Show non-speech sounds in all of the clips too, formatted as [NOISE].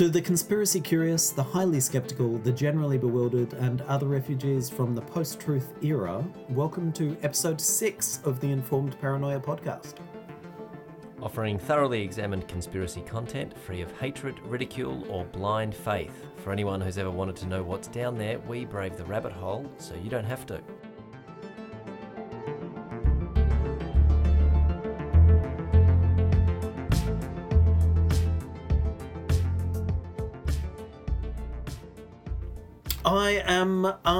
To the conspiracy curious, the highly skeptical, the generally bewildered, and other refugees from the post truth era, welcome to episode 6 of the Informed Paranoia podcast. Offering thoroughly examined conspiracy content free of hatred, ridicule, or blind faith. For anyone who's ever wanted to know what's down there, we brave the rabbit hole so you don't have to.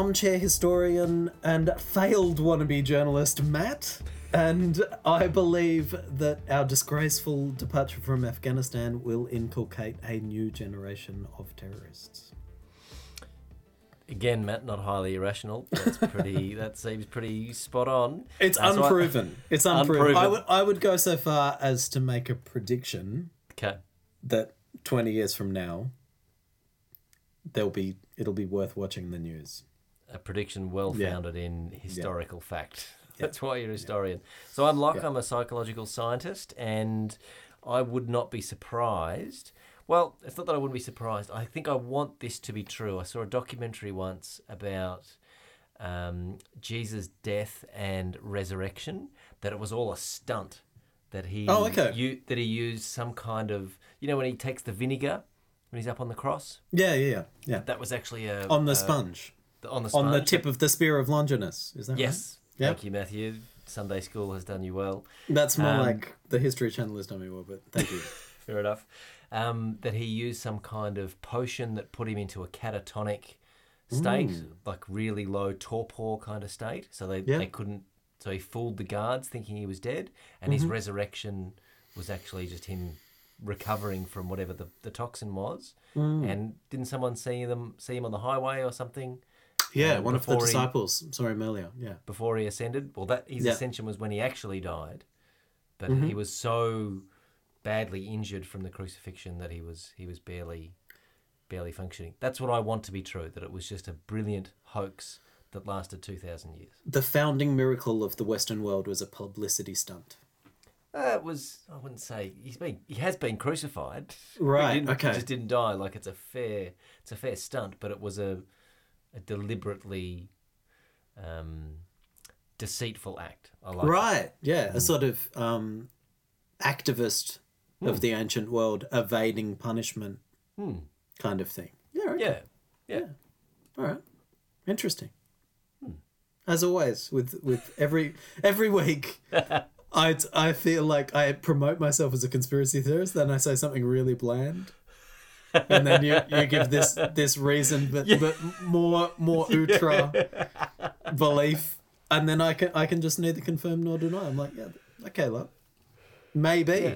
Armchair historian and failed wannabe journalist Matt, and I believe that our disgraceful departure from Afghanistan will inculcate a new generation of terrorists. Again, Matt, not highly irrational. That's pretty. [LAUGHS] that seems pretty spot on. It's That's unproven. It's unproven. Unproven. I would I would go so far as to make a prediction Okay. that twenty years from now, there'll be it'll be worth watching the news. A prediction well Yeah. founded in historical fact. [LAUGHS] That's why you're a historian. So I'm Locke. Yeah. I'm a psychological scientist, and I would not be surprised. Well, it's not that I wouldn't be surprised. I think I want this to be true. I saw a documentary once about um, Jesus' death and resurrection. That it was all a stunt. That he Oh, okay. u- that he used some kind of you know when he takes the vinegar when he's up on the cross. Yeah, yeah, yeah. yeah. That was actually a On the a- sponge, on the on the tip of the spear of Longinus. Is that Yes. Yep. Thank you, Matthew. Sunday school has done you well. That's more Um, like the History Channel has done me well, but thank you. [LAUGHS] Fair enough. Um, that he used some kind of potion that put him into a catatonic state, like really low torpor kind of state. So they, Yeah. they couldn't. So he fooled the guards thinking he was dead, and his resurrection was actually just him recovering from whatever the, the toxin was. And didn't someone see them see him on the highway or something? Yeah, Um, one of the before he- disciples saw him earlier. Yeah. before he ascended. Well, that his Yeah. ascension was when he actually died, but Mm-hmm. he was so badly injured from the crucifixion that he was he was barely barely functioning. That's what I want to be true. That it was just a brilliant hoax that lasted two thousand years. The founding miracle of the Western world was a publicity stunt. Uh, it was I wouldn't say he's been he has been crucified. [LAUGHS] Right, He, didn't- he okay. just didn't die. Like it's a fair it's a fair stunt, but it was a a deliberately um, deceitful act. I like that. right. Yeah, Mm. a sort of um, activist Hmm. of the ancient world evading punishment Hmm. kind of thing. Yeah. Okay. Yeah. Yeah. All right. Interesting. Hmm. As always, with with every every week, [LAUGHS] I I feel like I promote myself as a conspiracy theorist, then I say something really bland, and then you, you give this this reason, but but more more [LAUGHS] ultra belief, and then I can I can just neither confirm nor deny. I'm like, yeah, okay, look, maybe, Yeah.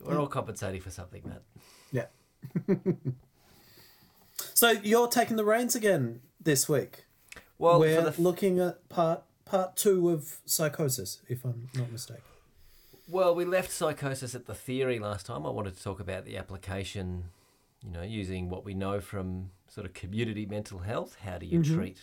We're all compensating for something, Matt. yeah. [LAUGHS] so you're taking the reins again this week. Well, We're f- looking at part part two of Psychosis, if I'm not mistaken. well, we left psychosis at the theory last time. I wanted to talk about the application, you know, using what we know from sort of community mental health. How do you Mm-hmm. treat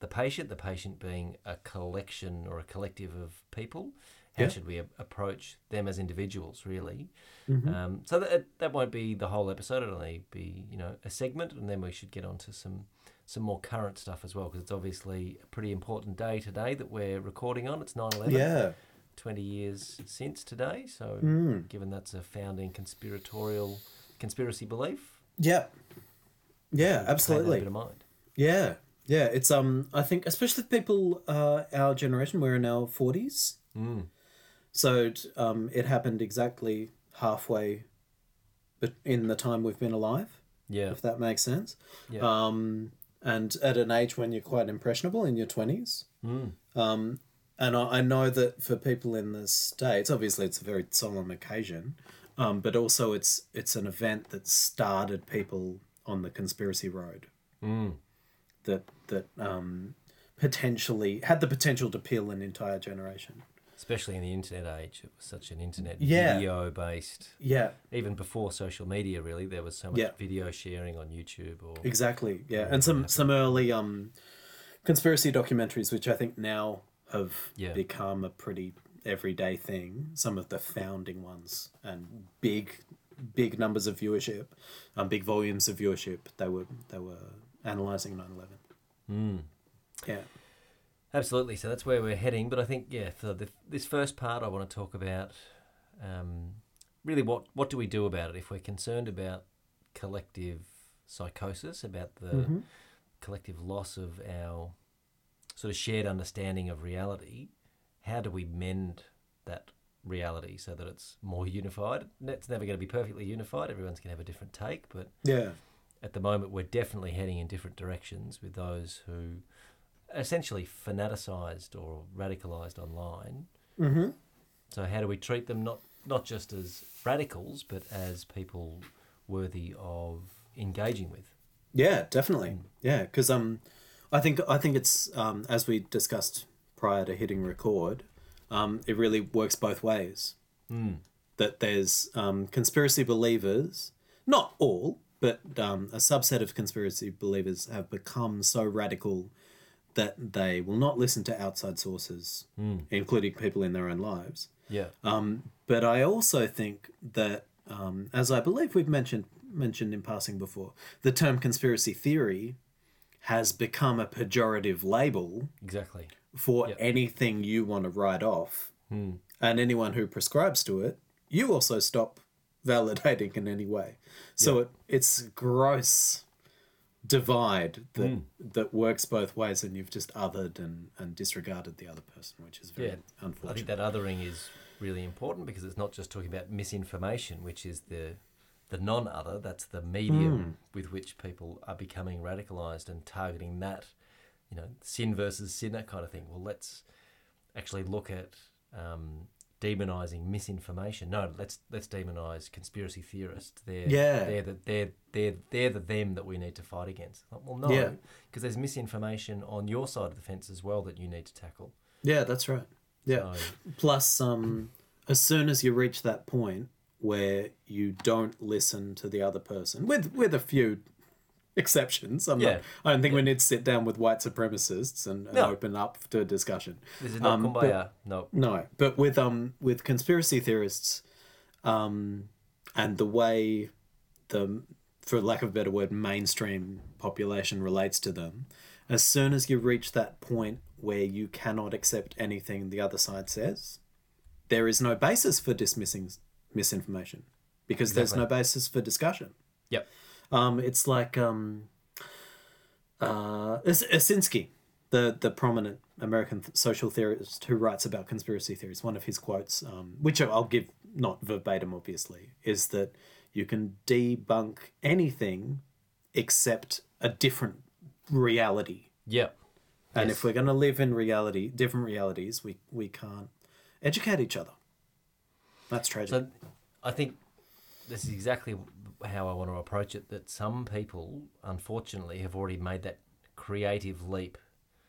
the patient? The patient being a collection or a collective of people. How Yeah. should we a- approach them as individuals, really? Mm-hmm. Um, so that that won't be the whole episode. It'll only be you know a segment, and then we should get on to some some more current stuff as well, because it's obviously a pretty important day today that we're recording on. It's 9-11. Yeah. 20 years since today. So, Mm. given that's a founding conspiratorial conspiracy belief, Yeah. Yeah, absolutely. of mind. Yeah. Yeah. It's um I think especially people uh our generation, we're in our forties. Mm. So um it happened exactly halfway but in the time we've been alive, Yeah, if that makes sense. yeah, Um and at an age when you're quite impressionable in your twenties. mm. Um, and I, I know that for people in the states, obviously it's a very solemn occasion, um, but also it's it's an event that started people on the conspiracy road. Mm. That that um, potentially had the potential to peel an entire generation. especially in the internet age. It was such an internet Yeah. video based. Yeah, Even before social media, really, there was so much Yeah. video sharing on YouTube or exactly. Yeah, and some some early um, conspiracy documentaries, which I think now have Yeah. become a pretty everyday thing. Some of the founding ones and big big numbers of viewership, um, big volumes of viewership. They were they were analyzing 9/11. Mm. Yeah. Absolutely. So that's where we're heading. But I think, yeah, for the, this first part, I want to talk about um, really what what do we do about it if we're concerned about collective psychosis, about the Mhm. collective loss of our sort of shared understanding of reality. How do we mend that reality so that it's more unified? It's never going to be perfectly unified. Everyone's going to have a different take, but Yeah. at the moment we're definitely heading in different directions with those who essentially fanaticized or radicalized online. Mm-hmm. So how do we treat them not not just as radicals but as people worthy of engaging with? Yeah, definitely. Mm. Yeah, because um, I think I think it's um, as we discussed prior to hitting record, um, it really works both ways. Mm. That there's um, conspiracy believers, not all, but um, a subset of conspiracy believers have become so radical that they will not listen to outside sources, Mm. including people in their own lives. Yeah. Um, but I also think that, um, as I believe we've mentioned mentioned in passing before, the term conspiracy theory has become a pejorative label Exactly. For Yep. anything you want to write off, Mm. and anyone who prescribes to it, you also stop validating in any way. So it, it's gross divide that Mm. that works both ways, and you've just othered and, and disregarded the other person, which is very Yeah. I think that othering is really important because it's not just talking about misinformation, which is the the non-other. That's the medium with which people are becoming radicalized and targeting that. You know, sin versus sin, that kind of thing. Well, let's actually look at um, demonizing misinformation. No, let's let's demonize conspiracy theorists. They're Yeah. they're the they're they're they're the them that we need to fight against. Well, no, Yeah. because there's misinformation on your side of the fence as well that you need to tackle. yeah, that's right. Yeah. So, Plus, um, as soon as you reach that point where you don't listen to the other person, with with a few exceptions, I'm Yeah. not, I don't think we need to sit down with white supremacists and, and No. open up to a discussion. This is not Um, kumbaya. no. No, but with um with conspiracy theorists, um, and the way the for lack of a better word mainstream population relates to them, as soon as you reach that point where you cannot accept anything the other side says, there is no basis for dismissing misinformation because there's no basis for discussion. Yep. Um, it's like um, uh, Uscinski, the the prominent American th- social theorist who writes about conspiracy theories. One of his quotes, um, which I'll give not verbatim, obviously, is that you can debunk anything except a different reality. Yeah. And Yes. if we're going to live in reality, different realities, we we can't educate each other. That's tragic. So I think this is exactly how I want to approach it. That some people, unfortunately, have already made that creative leap.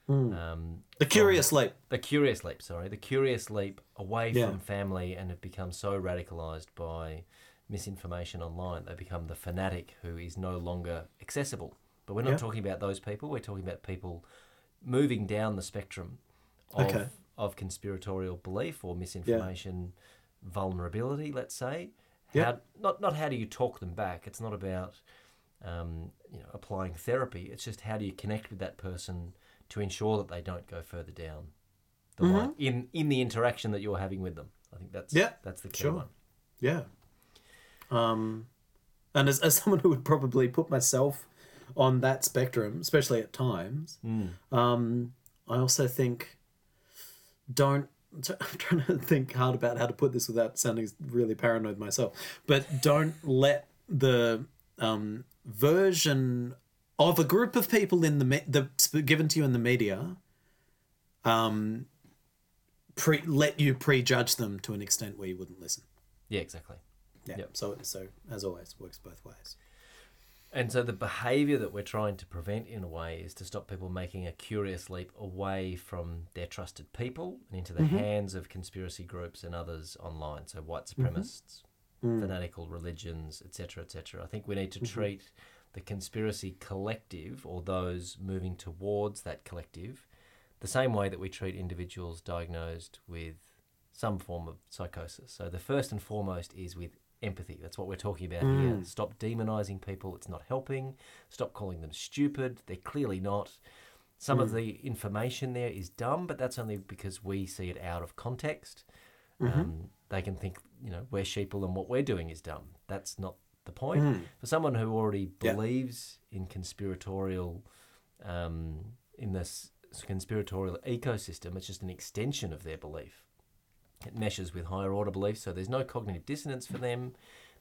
Um, Hmm. the curious leap. the curious leap, sorry, the curious leap away Yeah. from family and have become so radicalized by misinformation online, they become the fanatic who is no longer accessible. But we're not Yeah. talking about those people. We're talking about people moving down the spectrum of, Okay. of conspiratorial belief or misinformation vulnerability, let's say. Yeah. How, not, not how do you talk them back. It's not about um, you know, applying therapy. It's just how do you connect with that person to ensure that they don't go further down the Mm-hmm. line in, in the interaction that you're having with them. I think that's Yeah, that's the key sure. one. Yeah. Um, and as, as [LAUGHS] someone who would probably put myself on that spectrum, especially at times, um, I also think don't. [LAUGHS] I'm trying to think hard about how to put this without sounding really paranoid myself, but don't let the um, version of a group of people in the me- the given to you in the media um, pre let you prejudge them to an extent where you wouldn't listen. Yeah, exactly. Yeah. Yep. So so as always, works both ways. And so the behavior that we're trying to prevent in a way is to stop people making a curious leap away from their trusted people and into the mm-hmm. hands of conspiracy groups and others online. So white mm-hmm. supremacists, mm. fanatical religions, etc., etc. I think we need to mm-hmm. treat the conspiracy collective or those moving towards that collective the same way that we treat individuals diagnosed with some form of psychosis. So the first and foremost is with empathy. That's what we're talking about here. Stop demonizing people. It's not helping. Stop calling them stupid. They're clearly not. Some of the information there is dumb, but that's only because we see it out of context. Um, they can think, you know, we're sheeple and what we're doing is dumb. That's not the point. For someone who already Yeah. believes in conspiratorial, um, in this conspiratorial ecosystem, it's just an extension of their belief. It meshes with higher order beliefs, so there's no cognitive dissonance for them.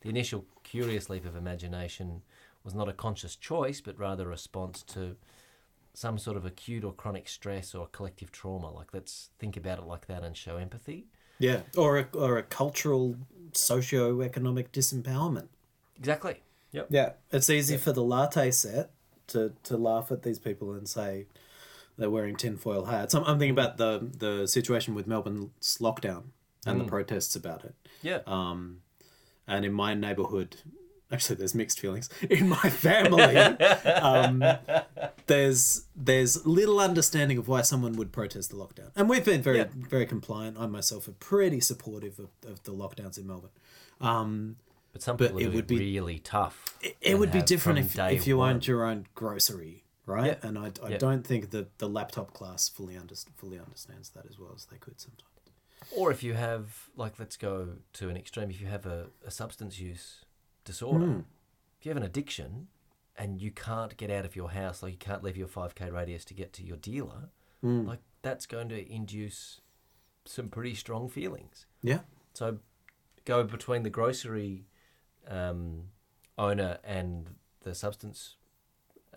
The initial curious leap of imagination was not a conscious choice, but rather a response to some sort of acute or chronic stress or collective trauma. Like, let's think about it like that and show empathy. Yeah, or a, or a cultural, socio-economic disempowerment. Exactly. Yep. Yeah, it's easy for the latte set to, to laugh at these people and say they're wearing tinfoil hats. I'm, I'm thinking about the the situation with Melbourne's lockdown and the protests about it. Yeah. Um, and in my neighborhood, actually, there's mixed feelings. [LAUGHS] In my family, um, there's there's little understanding of why someone would protest the lockdown, and we've been very Yeah. very compliant. I myself are pretty supportive of, of the lockdowns in Melbourne. Um, but some but people it would be- really tough. it, it would be different if, if you one. owned your own grocery, right? Yeah. And I, I Yeah. don't think that the laptop class fully under, fully understands that as well as they could sometimes. Or if you have, like, let's go to an extreme, if you have a, a substance use disorder, Hmm. if you have an addiction and you can't get out of your house, like you can't leave your 5k radius to get to your dealer, Hmm. like that's going to induce some pretty strong feelings. Yeah. So go between the grocery um, owner and the substance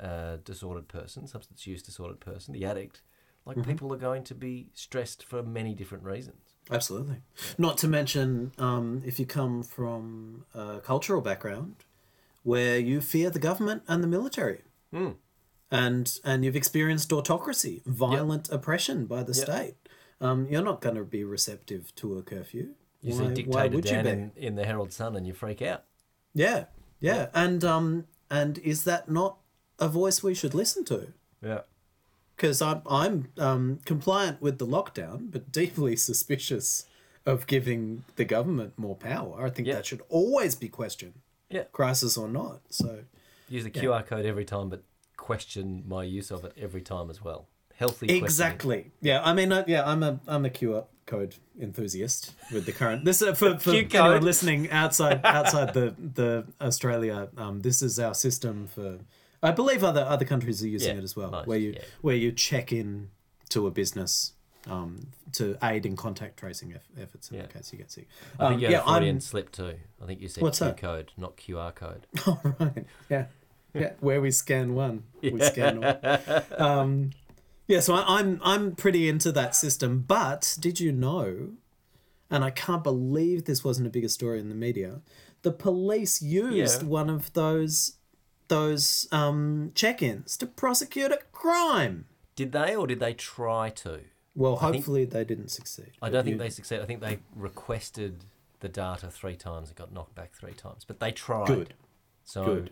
uh, disordered person, substance use disordered person, the addict. Like Mm-hmm. people are going to be stressed for many different reasons. Absolutely. Not to mention, um, if you come from a cultural background where you fear the government and the military, Mm. and and you've experienced autocracy, violent oppression by the Yep. state, um, you're not going to be receptive to a curfew. You why, see Dictator would you Dan in, in the Herald Sun and you freak out. Yeah, yeah, and um, and is that not a voice we should listen to? Yeah. Because I'm I'm um, compliant with the lockdown, but deeply [LAUGHS] suspicious of giving the government more power. I think Yeah. that should always be questioned, Yeah. crisis or not. So Use the QR code every time, but question my use of it every time as well. Healthy exactly, yeah. I mean, uh, yeah, I'm a I'm a QR code enthusiast with the current. This uh, for [LAUGHS] for anyone listening outside outside [LAUGHS] the the Australia. Um, this is our system for. I believe other other countries are using Yeah, it as well, most, where you yeah. where you check in to a business um, to aid in contact tracing eff- efforts in Yeah. case you get sick. I think Um, you had yeah, a Freudian I'm. slip too. I think you said What's Q that? code, not QR code. [LAUGHS] Oh, right. Yeah. Yeah. Where we scan one, we scan all. [LAUGHS] Um, yeah. So I, I'm I'm pretty into that system. But did you know? And I can't believe this wasn't a bigger story in the media. The police used Yeah. one of those those um, check-ins to prosecute a crime. Did they or did they try to? Well, think- hopefully they didn't succeed. I don't think you- they succeeded. I think they requested the data three times and got knocked back three times. But they tried. Good. So Good.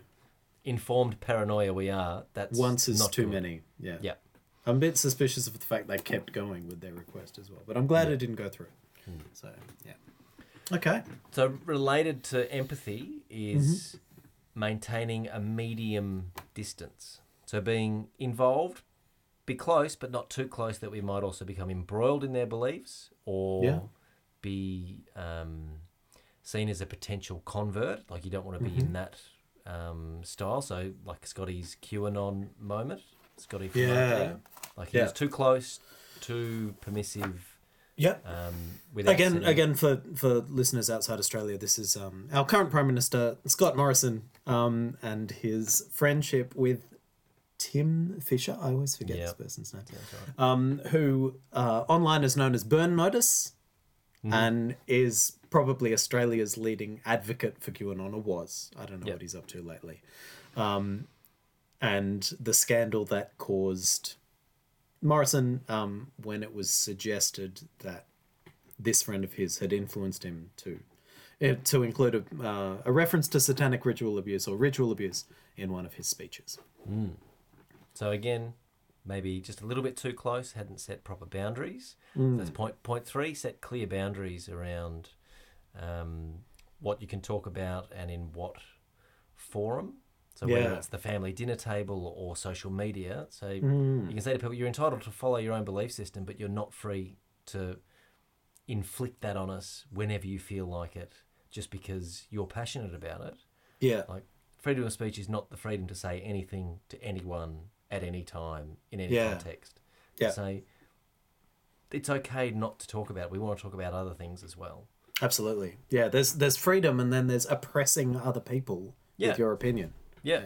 informed paranoia we are. That's Once is not too good. many. Yeah. Yeah. I'm a bit suspicious of the fact they kept going with their request as well, but I'm glad it didn't go through. Hmm. So yeah. Okay. So related to empathy is Mm-hmm. Maintaining a medium distance. So being involved, be close, but not too close that we might also become embroiled in their beliefs or Yeah. be um, seen as a potential convert. Like you don't want to be Mm-hmm. in that um, style. So like Scotty's QAnon moment, Scotty from Yeah. Like he Yeah. was too close, too permissive. Yep. Um, Again, again for for listeners outside Australia, this is um, our current Prime Minister Scott Morrison um, and his friendship with Tim Fisher. I always forget Yeah. this person's name. Right. Um, who uh, online is known as Burn Notice, Mm-hmm. and is probably Australia's leading advocate for QAnon, or was. I don't know Yep. what he's up to lately. Um, and the scandal that caused Morrison um, when it was suggested that this friend of his had influenced him to eh, to include a, uh, a reference to satanic ritual abuse or ritual abuse in one of his speeches. So again, maybe just a little bit too close, hadn't set proper boundaries. Mm. That's point point three. Set clear boundaries around um, what you can talk about and in what forum. So whether it's the family dinner table or social media, so Mm. you can say to people, you're entitled to follow your own belief system, but you're not free to inflict that on us whenever you feel like it, just because you're passionate about it. Yeah. Like freedom of speech is not the freedom to say anything to anyone at any time in any Yeah. context. Yeah. Say it's okay not to talk about. it. We want to talk about other things as well. Absolutely. Yeah. There's there's freedom, and then there's oppressing other people Yeah. with your opinion. Yeah.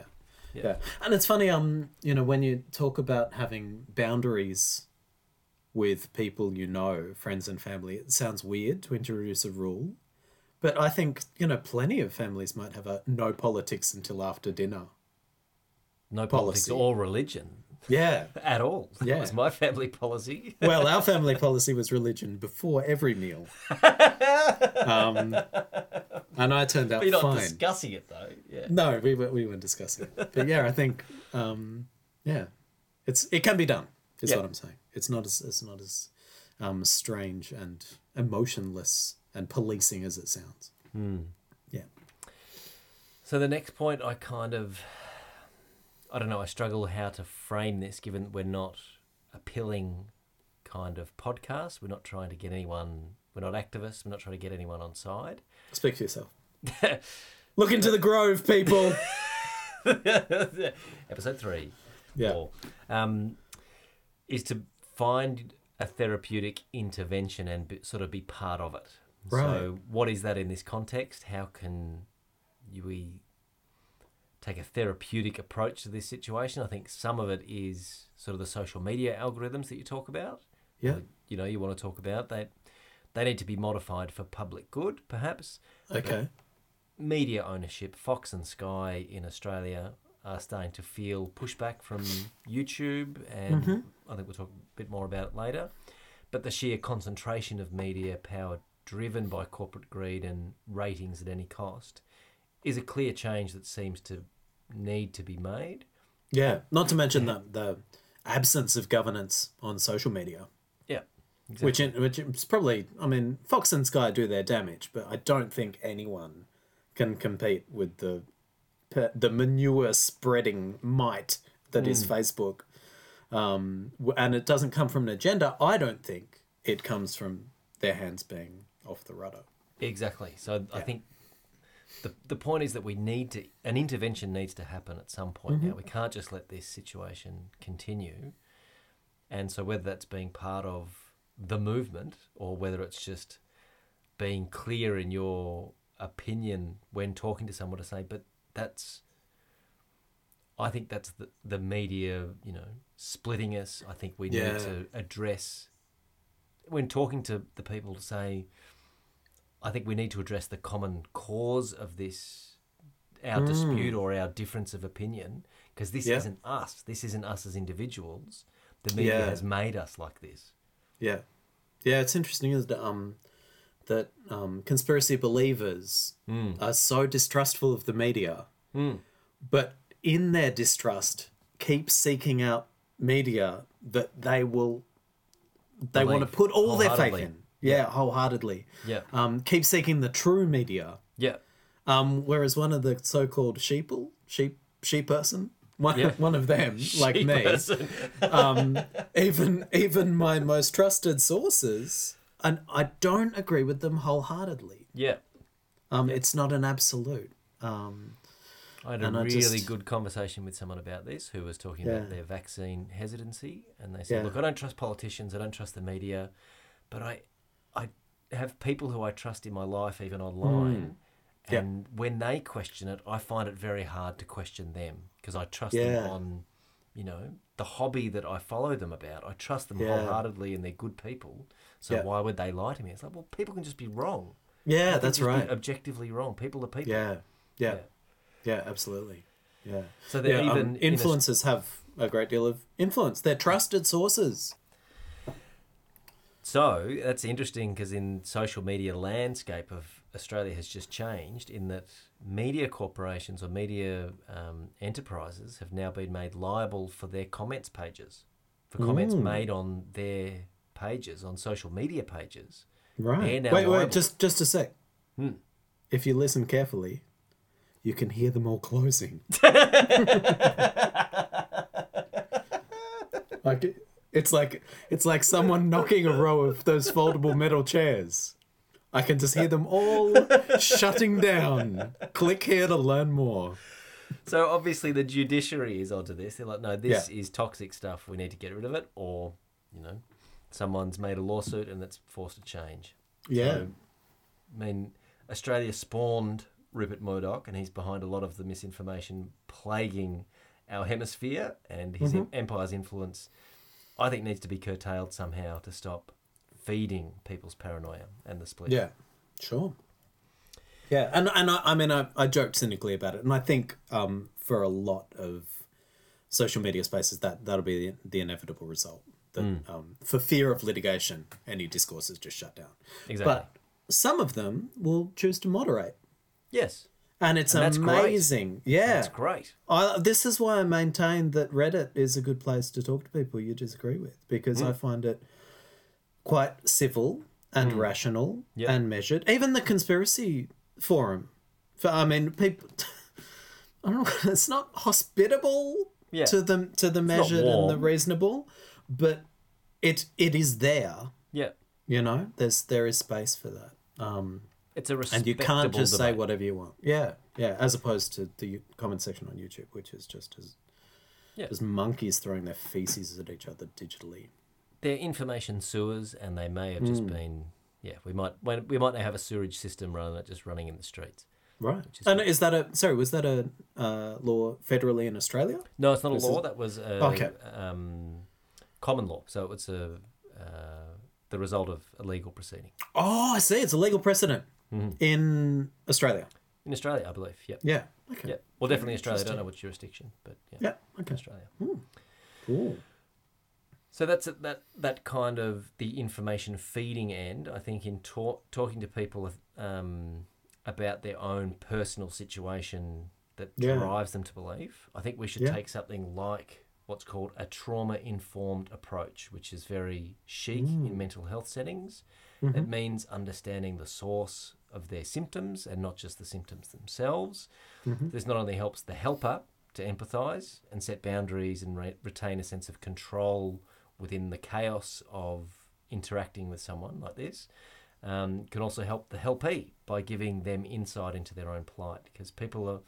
Yeah. Yeah. And it's funny, um, you know, when you talk about having boundaries with people you know, friends and family, it sounds weird to introduce a rule. But I think, you know, plenty of families might have a no politics until after dinner. No politics or religion Yeah. [LAUGHS] at all. That Yeah. was my family policy. [LAUGHS] Well, our family policy was religion before every meal. [LAUGHS] Um, and I turned out You're not fine. discussing it though. Yeah. No, we were we weren't discussing it. But yeah, I think um, yeah, it's it can be done. Is Yeah. what I'm saying. It's not as it's not as um, strange and emotionless and policing as it sounds. Yeah. So the next point, I kind of, I don't know, I struggle how to frame this, given that we're not a pilling kind of podcast. We're not trying to get anyone. We're not activists. We're not trying to get anyone on side. Speak for yourself. [LAUGHS] Look into the grove, people. [LAUGHS] Episode three. Yeah. Um, is to find a therapeutic intervention and be, sort of be part of it. Right. So, what is that in this context? How can we take a therapeutic approach to this situation? I think some of it is sort of the social media algorithms that you talk about. Yeah. You know, you want to talk about they they need to be modified for public good, perhaps Okay. media ownership, Fox and Sky in Australia are starting to feel pushback from YouTube, and mm-hmm. I think we'll talk a bit more about it later. But the sheer concentration of media power driven by corporate greed and ratings at any cost is a clear change that seems to need to be made. Yeah. Not to mention the the absence of governance on social media. Yeah. Which, in, which is probably, I mean, Fox and Sky do their damage, but I don't think anyone can compete with the the manure spreading might that is Facebook. Um, and it doesn't come from an agenda. I don't think it comes from their hands being off the rudder. Exactly. So I think the the point is that we need to an intervention needs to happen at some point now. We can't just let this situation continue. And so whether that's being part of the movement or whether it's just being clear in your opinion when talking to someone to say, but that's I think that's the the media, you know, splitting us. I think we Yeah. need to address when talking to the people to say I think we need to address the common cause of this, our hmm. dispute or our difference of opinion, because this. Yeah. isn't us. This isn't us as individuals. The media Yeah. has made us like this. Yeah, yeah. It's interesting that um, that um, conspiracy believers are so distrustful of the media, but in their distrust, keep seeking out media that they will they want to put all their faith in. Yeah, wholeheartedly. Yeah. Um, keep seeking the true media. Yeah. Um, whereas one of the so-called sheeple, sheep, sheep person, one, Yeah. one of them, [LAUGHS] like me, [LAUGHS] um, even even my most trusted sources, and I don't agree with them wholeheartedly. Yeah. Um, It's not an absolute. Um, I had a really just- good conversation with someone about this who was talking Yeah. about their vaccine hesitancy. And they said, Yeah. Look, I don't trust politicians, I don't trust the media, but I, I have people who I trust in my life, even online. Mm. Yeah. And when they question it, I find it very hard to question them because I trust Yeah. them on, you know, the hobby that I follow them about. I trust them Yeah. wholeheartedly and they're good people. So why would they lie to me? It's like, well, people can just be wrong. yeah, that's right. objectively wrong. People are people. Yeah, yeah, Yeah. absolutely. Yeah. So they're um, even in a- influencers have a great deal of influence. They're trusted sources. So that's interesting because in social media landscape of Australia has just changed in that media corporations or media um, enterprises have now been made liable for their comments pages, for comments Mm. made on their pages on social media pages. Right. Wait, wait, just just a sec. Hmm. if you listen carefully, you can hear them all closing. [LAUGHS] like it's like it's like someone knocking a row of those foldable metal chairs. I can just hear them all [LAUGHS] shutting down. Click here to learn more. So obviously the judiciary is onto this. They're like, no, this is toxic stuff. We need to get rid of it, or you know, someone's made a lawsuit and it's forced to change. Yeah. So, I mean, Australia spawned Rupert Murdoch, and he's behind a lot of the misinformation plaguing our hemisphere, and his mm-hmm. em- empire's influence, I think, needs to be curtailed somehow to stop feeding people's paranoia and the split. Yeah, sure. Yeah, and and I, I mean, I, I joked cynically about it, and I think um, for a lot of social media spaces, that that'll be the, the inevitable result. That um, for fear of litigation, any discourse is just shut down. Exactly. But some of them will choose to moderate, yes, and it's And that's great. amazing. Yeah, that's great. I, this is why I maintain that Reddit is a good place to talk to people you disagree with because Mm. I find it quite civil and rational Yep. and measured. Even the conspiracy forum, for I mean, people. [LAUGHS] I don't know. [LAUGHS] It's not hospitable Yeah. to the to the measured and the reasonable, but it it is there. Yeah, You know, there's there is space for that. Um, it's a respectable and you can't just say whatever you want. Yeah, yeah. As opposed to the comment section on YouTube, which is just as Yeah. just monkeys throwing their feces at each other digitally. They're information sewers, and they may have just been. Yeah, we might we might now have a sewerage system rather than just running in the streets. Right. is and is that a sorry? Was that a uh, law federally in Australia? No, it's not a This law. is- That was a, Okay. um, common law. So it's a uh, the result of a legal proceeding Oh, I see. It's a legal precedent Mm-hmm. in Australia. in Australia, I believe. Yep. Yeah. Okay. Yep. Well, definitely Australia. I don't know what jurisdiction, but yeah, Yeah. Okay. Australia. Cool. So that's that that kind of the information feeding end. I think in talk, talking to people um, about their own personal situation that Yeah. drives them to believe. I think we should Yeah. take something like what's called a trauma informed approach, which is very chic Mm. in mental health settings. Mm-hmm. It means understanding the source of their symptoms and not just the symptoms themselves. Mm-hmm. This not only helps the helper to empathize and set boundaries and re- retain a sense of control within the chaos of interacting with someone like this, um, can also help the helpee by giving them insight into their own plight because people are,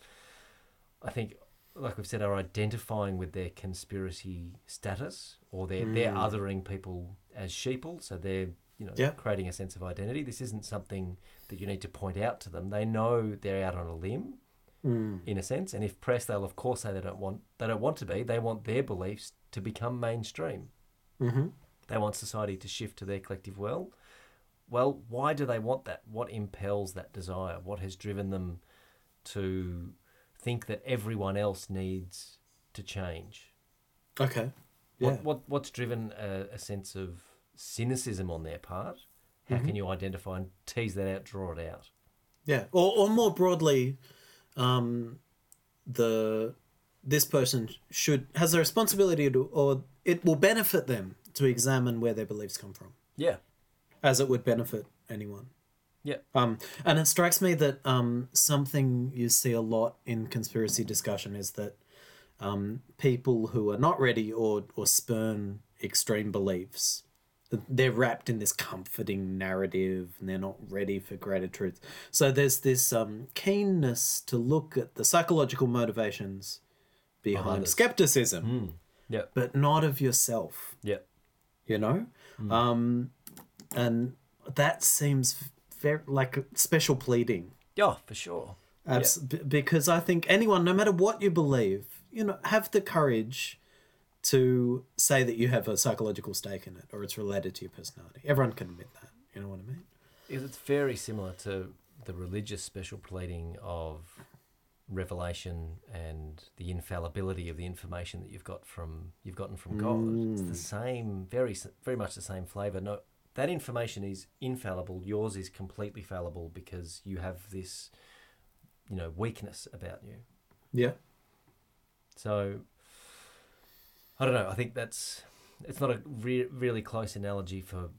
I think, like we've said, are identifying with their conspiracy status or they're, they're othering people as sheeple. So they're, you know, Yeah. creating a sense of identity. This isn't something that you need to point out to them. They know they're out on a limb Mm. in a sense. And if pressed, they'll of course say they don't want they don't want to be. They want their beliefs to become mainstream. Mm-hmm. They want society to shift to their collective will. Well, why do they want that? What impels that desire? What has driven them to think that everyone else needs to change? Okay. Yeah. What, what what's driven a, a sense of cynicism on their part? How Mm-hmm. can you identify and tease that out, draw it out? Yeah, or or more broadly, um, the this person should has a responsibility to, or it will benefit them to examine where their beliefs come from, Yeah, as it would benefit anyone. yeah, Um, and it strikes me that um, something you see a lot in conspiracy discussion is that um, people who are not ready or or spurn extreme beliefs, they're wrapped in this comforting narrative and they're not ready for greater truth. So there's this um, keenness to look at the psychological motivations behind it. skepticism, yeah, but not of yourself. Yeah. you know? Um and that seems very like special pleading. Yeah, for sure. Abs- b- because i think anyone no matter what you believe you know have the courage to say that you have a psychological stake in it or it's related to your personality. Everyone can admit that. You know what i mean? It's very similar to the religious special pleading of revelation and the infallibility of the information that you've got from you've gotten from God. It's the same, very very much the same flavor. No, that information is infallible. Yours is completely fallible because you have this, you know, weakness about you. yeah So I don't know. I think that's it's not a re- really close analogy for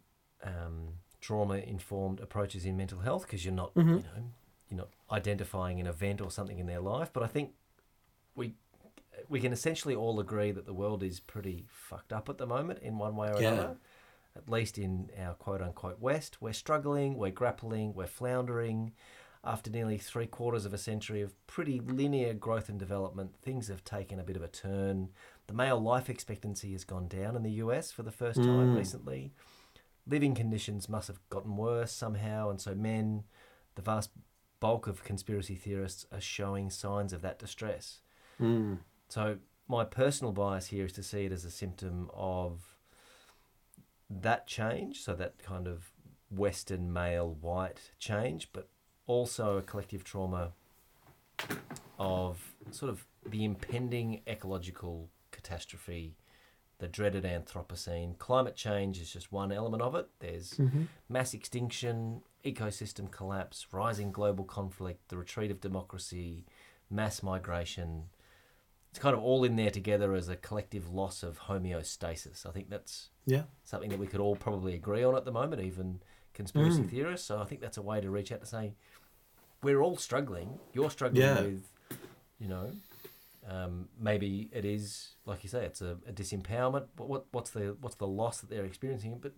um, trauma informed approaches in mental health because you're not, you know, you know, identifying an event or something in their life. But I think we we can essentially all agree that the world is pretty fucked up at the moment in one way or Yeah. another. At least in our quote unquote West, we're struggling, we're grappling, we're floundering. After nearly three quarters of a century of pretty linear growth and development, things have taken a bit of a turn. The male life expectancy has gone down in the US for the first time Mm. recently. Living conditions must have gotten worse somehow, and so men, the vast bulk of conspiracy theorists, are showing signs of that distress. Mm. So my personal bias here is to see it as a symptom of that change, so that kind of Western male white change, but also a collective trauma of sort of the impending ecological catastrophe, the dreaded Anthropocene. Climate change is just one element of it. There's Mm-hmm. mass extinction, ecosystem collapse, rising global conflict, the retreat of democracy, mass migration. It's kind of all in there together as a collective loss of homeostasis. I think that's Yeah. something that we could all probably agree on at the moment, even conspiracy Mm. theorists. So I think that's a way to reach out to say, we're all struggling. You're struggling Yeah. with, you know, um, maybe it is like you say, it's a, a disempowerment. But what what's the what's the loss that they're experiencing? But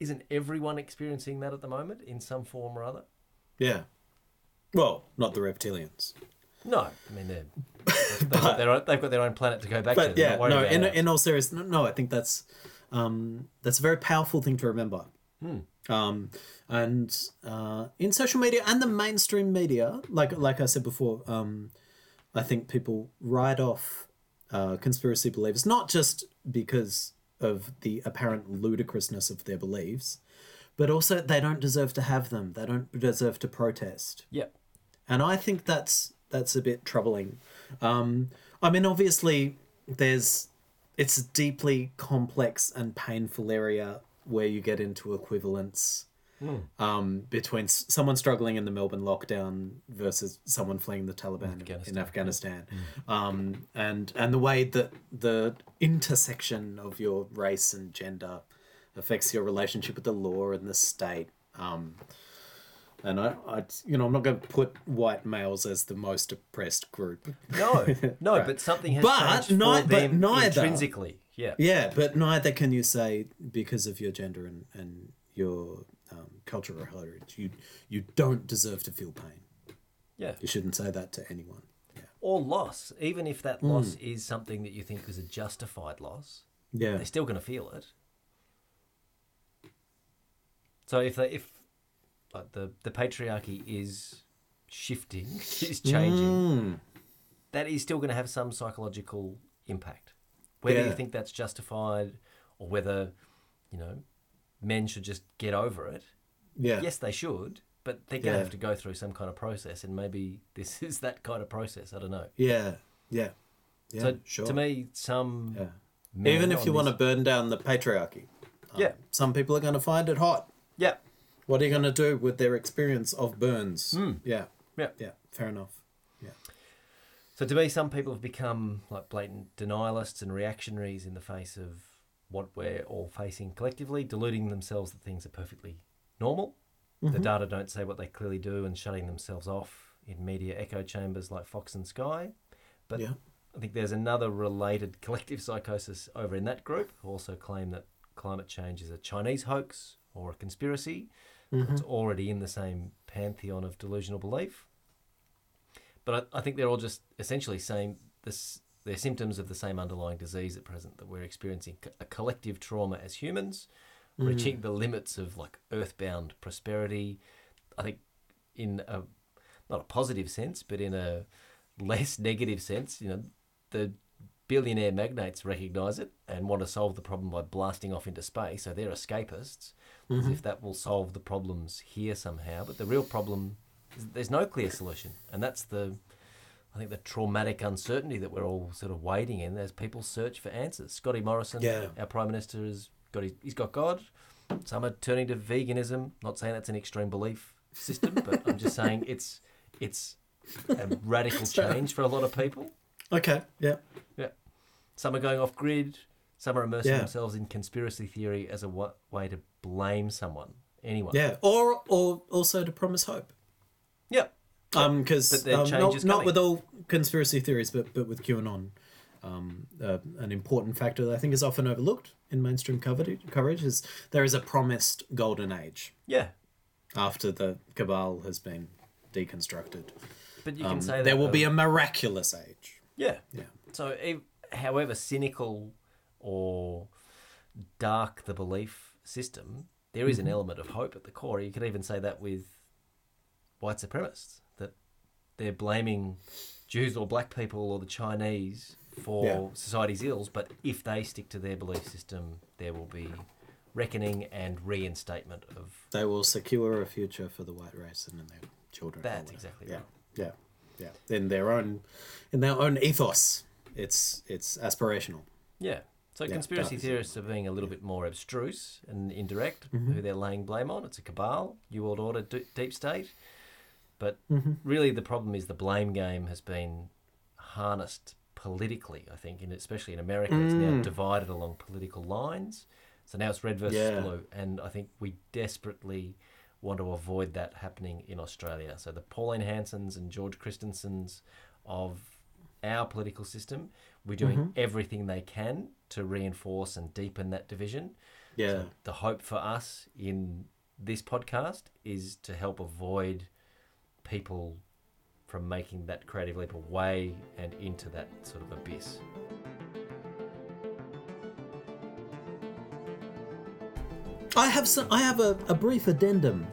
isn't everyone experiencing that at the moment in some form or other? Yeah. Well, not the reptilians. No, I mean they're, [LAUGHS] they've, got their own, they've got their own planet to go back to. But They're yeah, no. In, in all seriousness, no, no, I think that's um, that's a very powerful thing to remember. Hmm. Um, and uh, in social media and the mainstream media, like like I said before, um, I think people write off uh, conspiracy believers not just because of the apparent ludicrousness of their beliefs, but also they don't deserve to have them. They don't deserve to protest Yep. and I think that's that's a bit troubling. Um, I mean, obviously, there's it's a deeply complex and painful area where you get into equivalence um, between s- someone struggling in the Melbourne lockdown versus someone fleeing the Taliban in Afghanistan, Afghanistan, um, and and the way that the intersection of your race and gender affects your relationship with the law and the state. Um, and I, I, you know, I'm not going to put white males as the most oppressed group. No, no, [LAUGHS] but something has But changed for but neither. intrinsically. Yeah. Yeah, but neither can you say because of your gender and, and your um, cultural heritage, you you don't deserve to feel pain. Yeah. You shouldn't say that to anyone. Yeah, Or loss, even if that loss is something that you think is a justified loss, yeah, they're still going to feel it. So if they, if like the the patriarchy is shifting, [LAUGHS] is changing, Mm. that is still going to have some psychological impact. Whether you think that's justified or whether, you know, men should just get over it. yeah, Yes, they should, but they're going to Yeah. have to go through some kind of process, and maybe [LAUGHS] this is that kind of process. I don't know. yeah, yeah, yeah. so sure. to me, some yeah. men Even if you want to burn down the patriarchy, um, Yeah. some people are going to find it hot. yeah, What are you going to do with their experience of burns? Mm. Yeah, yeah. yeah, fair enough. Yeah, So to me, some people have become like blatant denialists and reactionaries in the face of what we're all facing collectively, deluding themselves that things are perfectly normal. The mm-hmm. data don't say what they clearly do, and shutting themselves off in media echo chambers like Fox and Sky. But yeah, I think there's another related [LAUGHS] collective psychosis over in that group who also claim that climate change is a Chinese hoax or a conspiracy. Mm-hmm. It's already in the same pantheon of delusional belief. But I, I think they're all just essentially saying this. They're symptoms of the same underlying disease at present that we're experiencing a collective trauma as humans, reaching hmm. the limits of like earthbound prosperity. I think in a not a positive sense, but in a less [LAUGHS] negative sense, you know, the billionaire magnates recognize it and want to solve the problem by blasting off into space. So they're escapists, as mm-hmm. if that will solve the problems here somehow. But the real problem is that there's no clear solution, and that's the, I think, the traumatic uncertainty that we're all sort of waiting in as people search for answers. Scotty Morrison, Yeah. our prime minister, has got his, he's got God. Some are turning to veganism. Not saying that's an extreme belief system, but I'm just saying it's it's a radical [LAUGHS] change for a lot of people. okay, yeah, Yeah. Some are going off grid. Some are immersing Yeah. themselves in conspiracy theory as a wa- way to blame someone, anyone. yeah, or or also to promise hope. Um, because but there are um, not, not with all conspiracy theories, but but with QAnon, um, uh, an important factor that I think is often overlooked in mainstream coverage coverage is there is a promised golden age Yeah, after the cabal has been deconstructed. but you can Um, say that there will be a miraculous age. Yeah. Yeah. So, ev- however cynical or dark the belief system, there is an Mm-hmm. element of hope at the core. You could even say that with white supremacists, they're blaming Jews or black people or the Chinese for Yeah. society's ills, but if they stick to their belief system, there will be reckoning and reinstatement of. They will secure a future for the white race and their children. That's exactly yeah, right. yeah, yeah. In their own, in their own ethos, it's it's aspirational. Yeah. So Yeah, conspiracy theorists are being a little bit more abstruse and indirect, Mm-hmm. who they're laying blame on. It's a cabal, New World Order, deep state. But Mm-hmm. really, the problem is the blame game has been harnessed politically. I think, and especially in America, it's now Mm. divided along political lines. So now it's red versus Yeah. blue, and I think we desperately want to avoid that happening in Australia. So the Pauline Hansons and George Christensens of our political system, we're doing Mm-hmm. everything they can to reinforce and deepen that division. Yeah, So the hope for us in this podcast is to help avoid people from making that creative leap away and into that sort of abyss. I have some. I have a, a brief addendum,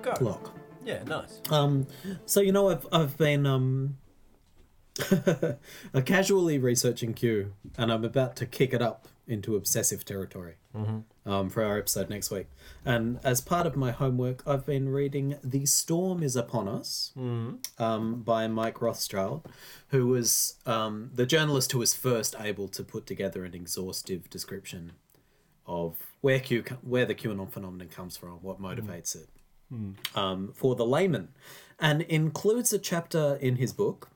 Go. Clock. Yeah, nice. Um, so you know, I've I've been um, [LAUGHS] uh, casually researching Q, and I'm about to kick it up into obsessive territory um, for our episode next week. And as part of my homework, I've been reading "The Storm Is Upon Us" um, by Mike Rothschild, who was um, the journalist who was first able to put together an exhaustive description of where Q where the QAnon phenomenon comes from, what motivates it um, for the layman, and includes a chapter in his book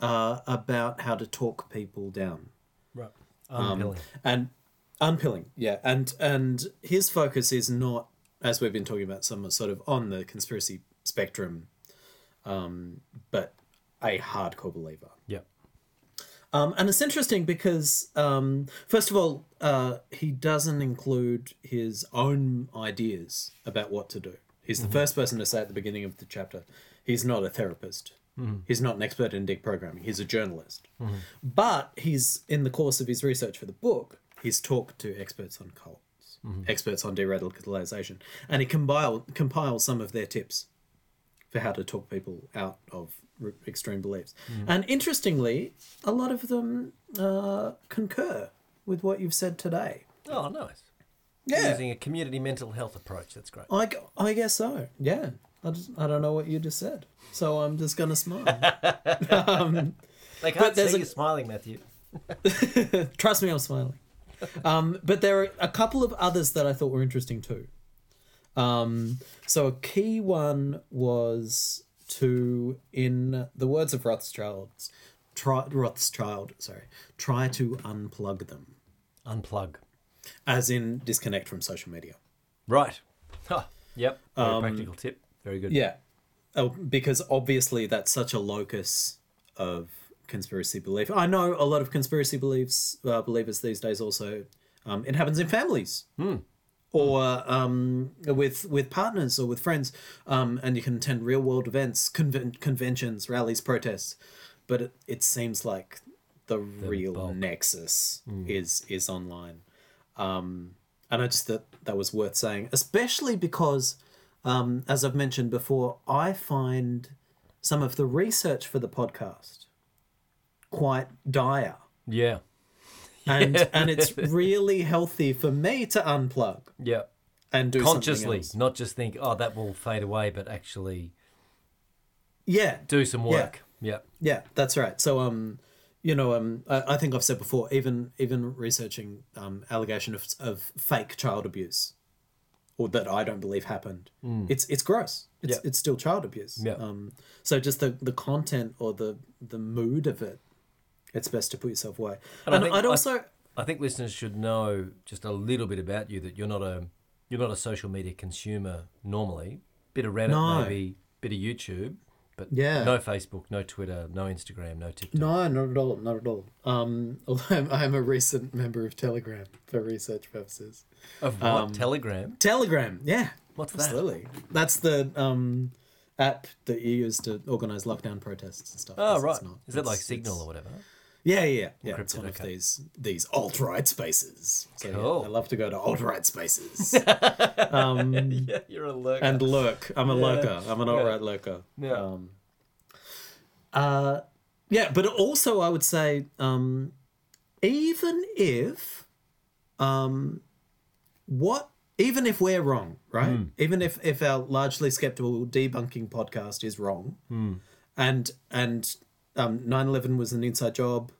uh, about how to talk people down. Right. Um, and unpilling. Yeah, and and his focus is not as we've been talking about, some sort of on the conspiracy spectrum, um, but a hardcore believer. Yeah. Um, and it's interesting because, um, first of all, uh, he doesn't include his own ideas about what to do. He's the first person to say at the beginning of the chapter, he's not a therapist. He's not an expert in deprogramming. He's a journalist. But he's, in the course of his research for the book, he's talked to experts on cults, mm-hmm. experts on de-radicalization, and he compile, compiles some of their tips for how to talk people out of extreme beliefs. Mm. And interestingly, a lot of them uh, concur with what you've said today. Oh, nice. Yeah, Using a community mental health approach. That's great. I, I guess so. Yeah, I, just, I don't know what you just said, so I'm just gonna smile. [LAUGHS] Um, they can't see a- you smiling, Matthew. [LAUGHS] Trust me, I'm smiling. Um, but there are a couple of others that I thought were interesting too. Um, so a key one was to, in the words of Rothschild's, try Rothschild, sorry, try to unplug them, Unplug. as in disconnect from social media. Right. Huh. Yep. Very practical tip. Very good. Um, Yeah, oh, because obviously that's such a locus of conspiracy belief. I know a lot of conspiracy beliefs uh, believers these days. Also, um, it happens in families. Or um, with with partners or with friends, um, and you can attend real world events, conven- conventions, rallies, protests, but it, it seems like the, real bulk. nexus is is online, um, and I just thought that was worth saying, especially because um, as I've mentioned before, I find some of the research for the podcast quite dire. Yeah. And Yeah. [LAUGHS] and it's really healthy for me to unplug Yeah. and do something Consciously, not just think, oh, that will fade away, but actually Yeah, do some work. Yeah. yeah, that's right. So um, you know um, I, I think I've said before, even even researching um allegation of of fake child abuse, or that I don't believe happened. It's it's gross. It's Mm. Yeah. it's still child abuse. Yeah. Um, so just the the content or the the mood of it, it's best to put yourself away. And I And, think- I'd also I think listeners should know just a little bit about you that you're not a you're not a social media consumer normally. Bit of Reddit, No. maybe bit of YouTube, But Yeah. no Facebook, no Twitter, no Instagram, no TikTok. No, not at all, not at all. Um, [LAUGHS] although I'm, I'm a recent member of Telegram for research purposes. Of what? Um, Telegram? Telegram, yeah, What's that? absolutely. That's the um, app that you use to organize lockdown protests and stuff. Oh, right. Is that it's- like Signal or whatever? Yeah, yeah, yeah. It's Encrypted, one of these these alt right spaces. So yeah, Cool. I love to go to alt right spaces [LAUGHS] um, yeah, you're a lurker. and lurk. I'm a Yeah. lurker. I'm an alt Yeah. right lurker. Yeah. Um, uh, yeah, but also I would say, um, even if, um, what, even if we're wrong, right? Hmm. Even if if our largely skeptical debunking podcast is wrong, Hmm. and and um, 9/11 was an inside job.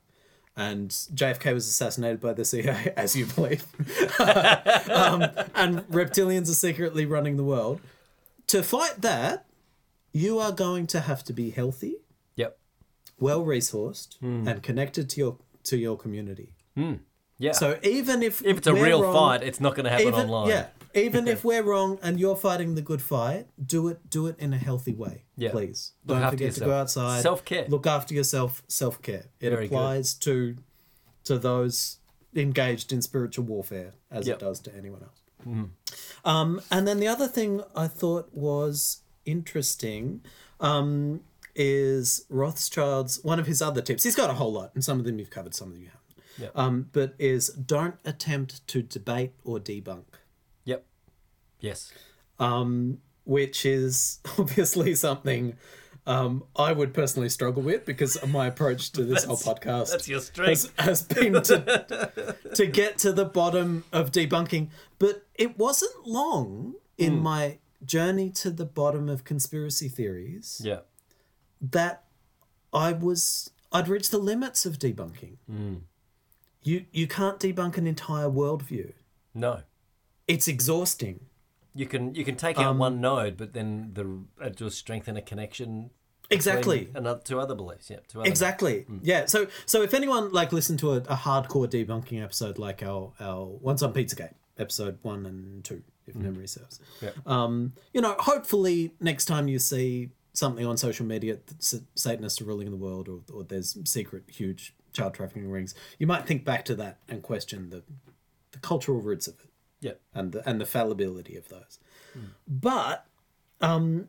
And JFK was assassinated by the CIA, [LAUGHS] as you believe. [LAUGHS] um, and reptilians are secretly running the world. To fight that, you are going to have to be healthy, Yep. well resourced, Hmm. and connected to your to your community. Yeah. So even if if it's a real wrong- fight, it's not going to happen even online. yeah, even if we're wrong and you're fighting the good fight, do it do it in a healthy way, Yeah. please. Look Don't forget to go outside. Self-care. Look after yourself. Self care. It Very good. applies to to those engaged in spiritual warfare as Yep. It does to anyone else. Um, and then the other thing I thought was interesting um, is Rothschild's one of his other tips. He's got a whole lot, and some of them you've covered, some of them you haven't. Yep. Um, but is don't attempt to debate or debunk. Yes. um, which is [LAUGHS] obviously something um, I would personally struggle with because my approach to this whole podcast That's your has, strength. has been to, [LAUGHS] to get to the bottom of debunking. But it wasn't long in Hmm. my journey to the bottom of conspiracy theories Yeah. that I was I'd reached the limits of debunking. Hmm. You you can't debunk an entire worldview. No. It's exhausting. You can you can take Um, out one node, but then the it just strengthen a connection. Exactly. Another to other beliefs. Yeah. To other Exactly. Hmm. Yeah. So so if anyone like listened to a, a hardcore debunking episode like our our once on Pizzagate episode one and two, if memory serves. Yeah. Um, you know, hopefully next time you see something on social media that Satanists are ruling the world, or or there's secret huge child trafficking rings, you might think back to that and question the the cultural roots of it Yeah. and the and the fallibility of those. But um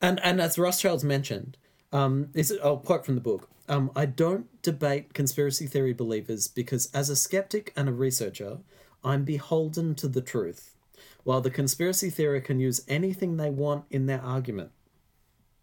and and as Rothschild's mentioned, um this is, I'll quote from the book. Um, I don't debate conspiracy theory believers because as a skeptic and a researcher, I'm beholden to the truth. While the conspiracy theory can use anything they want in their argument.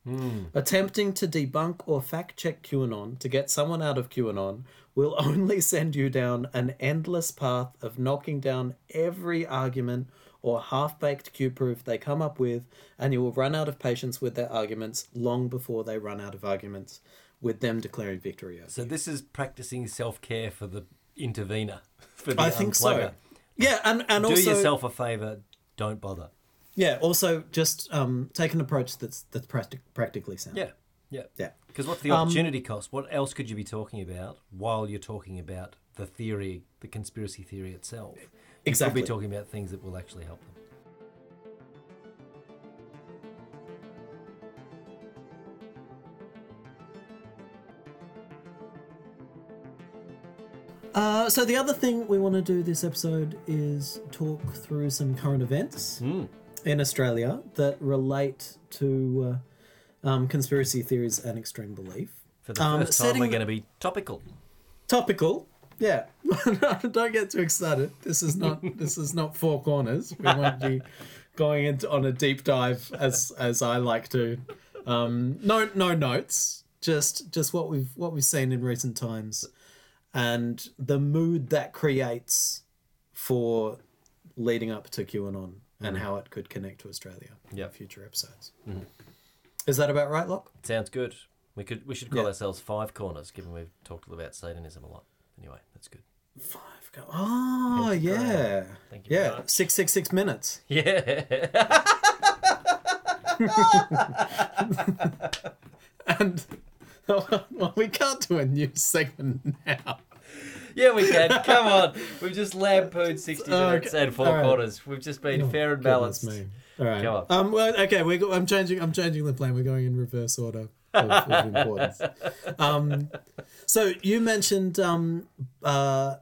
Hmm. Attempting to debunk or fact check QAnon to get someone out of QAnon will [LAUGHS] only send you down an endless path of knocking down every argument or half baked Q proof they come up with, and you will run out of patience with their arguments long before they run out of arguments with them declaring victory over So you. this is practicing self care for the intervener. [LAUGHS] For the I think so. Yeah, and, and Do also Do yourself a favor. Don't bother. Yeah, also just um, take an approach that's that's practic- practically sound. Yeah. Yeah. yeah. Because what's the opportunity cost? What else could you be talking about while you're talking about the theory, the conspiracy theory itself? Exactly. You could be talking about things that will actually help them. Uh, so the other thing we want to do this episode is talk through some current events Hmm. In Australia that relate to uh, um, conspiracy theories and extreme belief. For the Um, first time, we're going to be topical. Topical, yeah. [LAUGHS] Don't get too excited. This is not [LAUGHS] this is not four corners. We won't be going into on a deep dive as as I like to. Um, no no notes. Just just what we've what we've seen in recent times, and the mood that creates for leading up to QAnon and mm. how it could connect to Australia in future episodes. Mm-hmm. Is that about right, Locke? Sounds good. We could we should call Yeah. ourselves Five Corners, given we've talked about Satanism a lot. Anyway, that's good. Five. Go- oh yeah, Thank you very yeah. much. Six six six minutes. [LAUGHS] Yeah. [LAUGHS] And [LAUGHS] well, we can't do a new segment now. Yeah, we can. Come on. [LAUGHS] We've just lampooned 60 Okay, minutes and four right. quarters. We've just been fair and balanced. me. All right. Go on. Um. Well. Okay. We. Go, I'm changing. I'm changing the plan. We're going in reverse order of, of importance. [LAUGHS] Um. So you mentioned um uh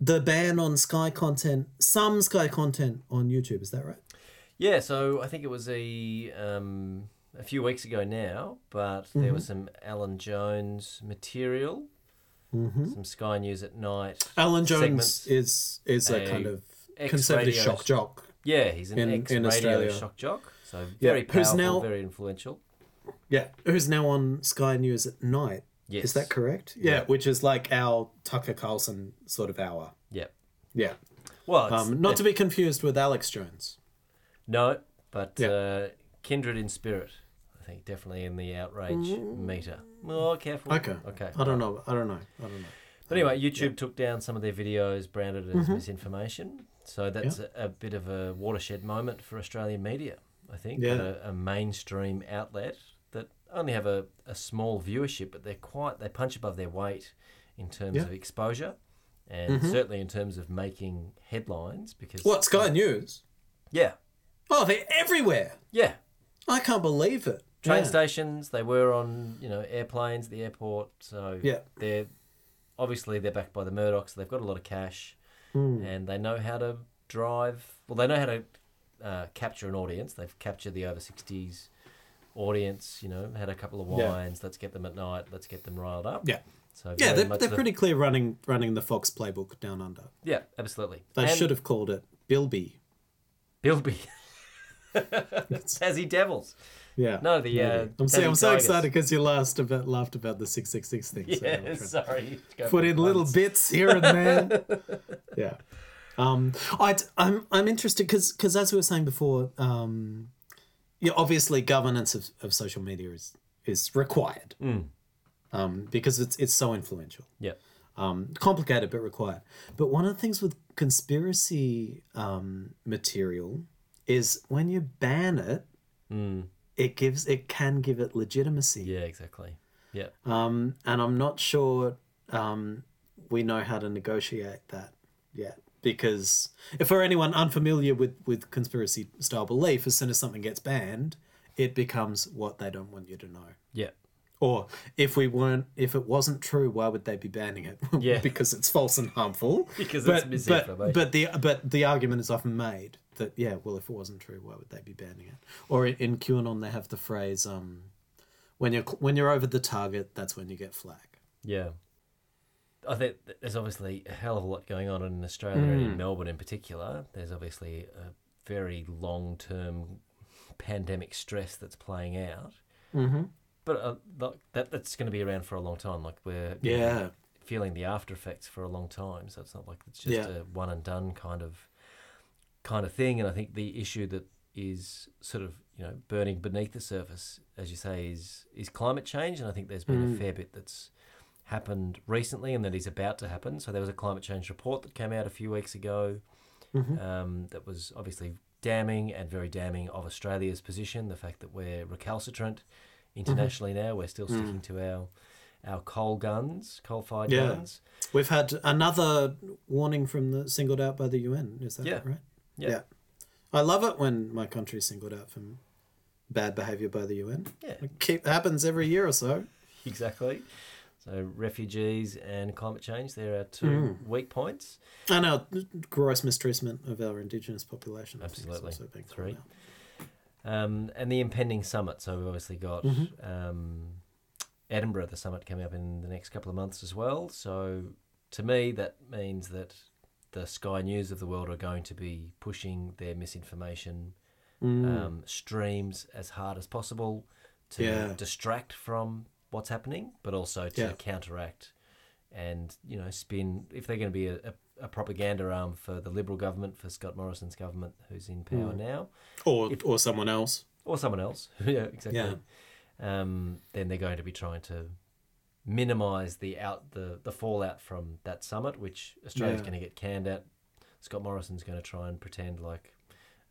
the ban on Sky content, some Sky content on YouTube. Is that right? Yeah, so I think it was a um, a few weeks ago now, but there Mm-hmm. was some Alan Jones material, some Sky News at night. Mm-hmm. Alan Jones segments. is is a, A kind of conservative shock jock. Yeah, he's an in- in radio Australia. shock jock, so very who's powerful, now- very influential. Yeah, who's now on Sky News at night. Yes. Is that correct? Yeah, Yeah. which is like our Tucker Carlson sort of hour. Yeah. Yeah. Well, it's, Um, not to be confused with Alex Jones. no, but Yeah. uh, kindred in spirit. I think definitely in the outrage meter. Oh, careful. Mm. Okay. Okay. I don't know. I don't know. I don't know. But anyway, YouTube took down some of their videos branded Mm-hmm. as misinformation. So that's a, a bit of a watershed moment for Australian media, I think. Yeah. A, a mainstream outlet that only have a, a small viewership, but they're quite, they punch above their weight in terms Yeah. Mm-hmm. of exposure and certainly in terms of making headlines because. What Sky News? Yeah. Oh, they're everywhere. Yeah. I can't believe it. Train Yeah. stations, they were on, you know, airplanes, the airport. So Yeah. they're obviously they're backed by the Murdochs. They've got a lot of cash, Hmm. and they know how to drive. Well, they know how to uh, capture an audience. They've captured the over sixties audience. You know, had a couple of Yeah. wines. Let's get them at night. Let's get them riled up. Yeah. So Yeah, they're, they're the- pretty clear running running the Fox playbook down under. Yeah, absolutely. They And should have called it Bilby. Bilby. [LAUGHS] Tassie [LAUGHS] Devils. Yeah. No, the uh, I'm, so, I'm so excited because you last about laughed about the six six six thing. so [LAUGHS] Yeah, to sorry. Put in little bits here and there. [LAUGHS] yeah. Um, I I'm I'm interested because because as we were saying before, um, yeah, obviously governance of, of social media is is required. Mm. Um, because it's it's so influential. Yeah. um, complicated but required. But one of the things with conspiracy um, material is when you ban it, Mm. It gives it can give it legitimacy. Yeah, exactly. Yeah. Um, and I'm not sure um, we know how to negotiate that yet. Because if for anyone unfamiliar with, with conspiracy style belief, as soon as something gets banned, it becomes what they don't want you to know. Yeah. Or if we weren't, if it wasn't true, why would they be banning it? [LAUGHS] Yeah. because it's false and harmful. [LAUGHS] Because but, it's misinformation. But, but the but the argument is often made that yeah, well, if it wasn't true, why would they be banning it? Or in, in QAnon, they have the phrase, um, "When you're when you're over the target, that's when you get flag." Yeah. I think there's obviously a hell of a lot going on in Australia and Hmm. in Melbourne in particular. There's obviously a very long term pandemic stress that's playing out. Mm-hmm. But uh, that that's going to be around for a long time. Like we're you know, Yeah, feeling the after effects for a long time. So it's not like it's just Yeah. a one and done kind of kind of thing. And I think the issue that is sort of you know burning beneath the surface, as you say, is is climate change. And I think there's been Mm. a fair bit that's happened recently and that is about to happen. So there was a climate change report that came out a few weeks ago Mhm. um, that was obviously damning and very damning of Australia's position. The fact that we're recalcitrant internationally now, we're still sticking to our our coal guns, coal fired Yeah. guns. we've had another warning from the singled out by the UN. Is that Yeah. right? Yeah. I love it when my country's singled out from bad behavior by the UN. Yeah, It keep, happens every year or so. exactly. So refugees and climate change, there are two Mm. weak points. And our gross mistreatment of our indigenous population. I Absolutely. Three. Um, and the impending summit. So we've obviously got Mm-hmm. um, Edinburgh, the summit coming up in the next couple of months as well. So to me, that means that the Sky News of the world are going to be pushing their misinformation Mm. um, streams as hard as possible to Yeah. distract from what's happening, but also to Yeah. counteract and you know spin if they're going to be a, a, a propaganda arm for the Liberal government, for Scott Morrison's government, who's in power Mm. now, or or someone else. or someone else. [LAUGHS] yeah, exactly. Yeah. Um, then they're going to be trying to minimise the out the, the fallout from that summit, which Australia's Yeah. going to get canned at. Scott Morrison's going to try and pretend like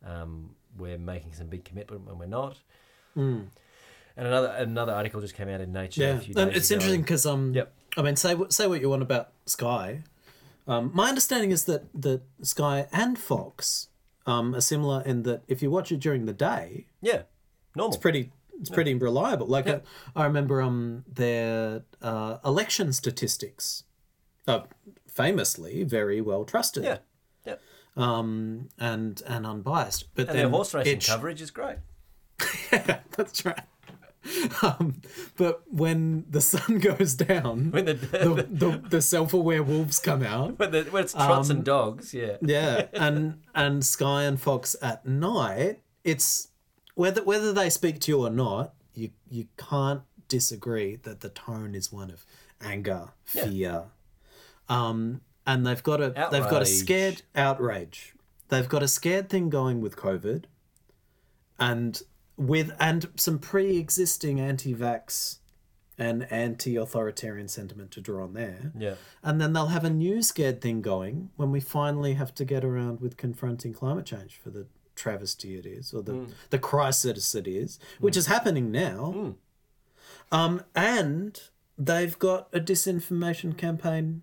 um, we're making some big commitment when we're not. Mm. And another another article just came out in Nature. Yeah, a few and days it's ago. interesting because um, Yep. I mean, say what say what you want about Sky. Um, my understanding is that that Sky and Fox um, are similar in that if you watch it during the day, Yeah, normal. it's pretty it's pretty reliable. Like uh, I remember um their uh, election statistics, uh, famously very well trusted. yeah, yeah. Um and and unbiased. But And their horse racing sh- coverage is great. [LAUGHS] yeah, that's right. Um, but when the sun [LAUGHS] goes down, When the, the, the, the self-aware wolves come out. when, the, when it's trots Um, and dogs, yeah. Yeah, [LAUGHS] and and Sky and Fox at night, it's whether whether they speak to you or not, you you can't disagree that the tone is one of anger, fear, um, and they've got a they've got a scared outrage. They've got a scared thing going with COVID, and with and some pre-existing anti-vax and anti-authoritarian sentiment to draw on there. Yeah. And then they'll have a new scared thing going when we finally have to get around with confronting climate change for the travesty it is, or the, hmm. the crisis it is, which is happening now. Hmm. Um, and they've got a disinformation campaign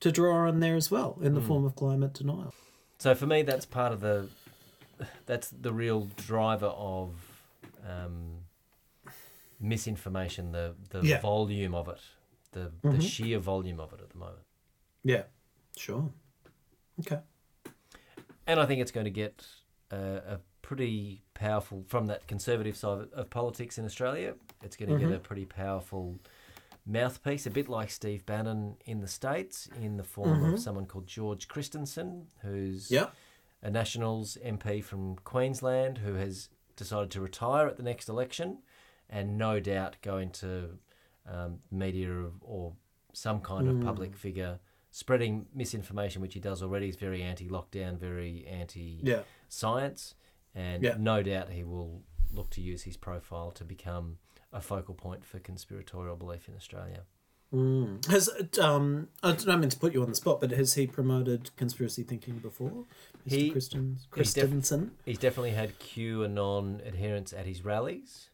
to draw on there as well in the hmm. form of climate denial. So for me, that's part of the that's the real driver of um, misinformation. The the Yeah. volume of it, the the mm-hmm. sheer volume of it at the moment. Yeah, sure. Okay. And I think it's going to get a, a pretty powerful from that conservative side of, politics in Australia. It's going to get mm-hmm. a pretty powerful mouthpiece, a bit like Steve Bannon in the states, in the form of mm-hmm. someone called George Christensen, who's Yeah. a Nationals MP from Queensland who has decided to retire at the next election and no doubt go into um, media or, or some kind of mm. public figure spreading misinformation, which he does already. He's very anti lockdown, very anti Yeah. Science, and Yeah. no doubt he will look to use his profile to become a focal point for conspiratorial belief in Australia. Mm. Has um I don't mean to put you on the spot, but has he promoted conspiracy thinking before, Mr. He- Christen, he's def- He's definitely had QAnon adherents at his rallies.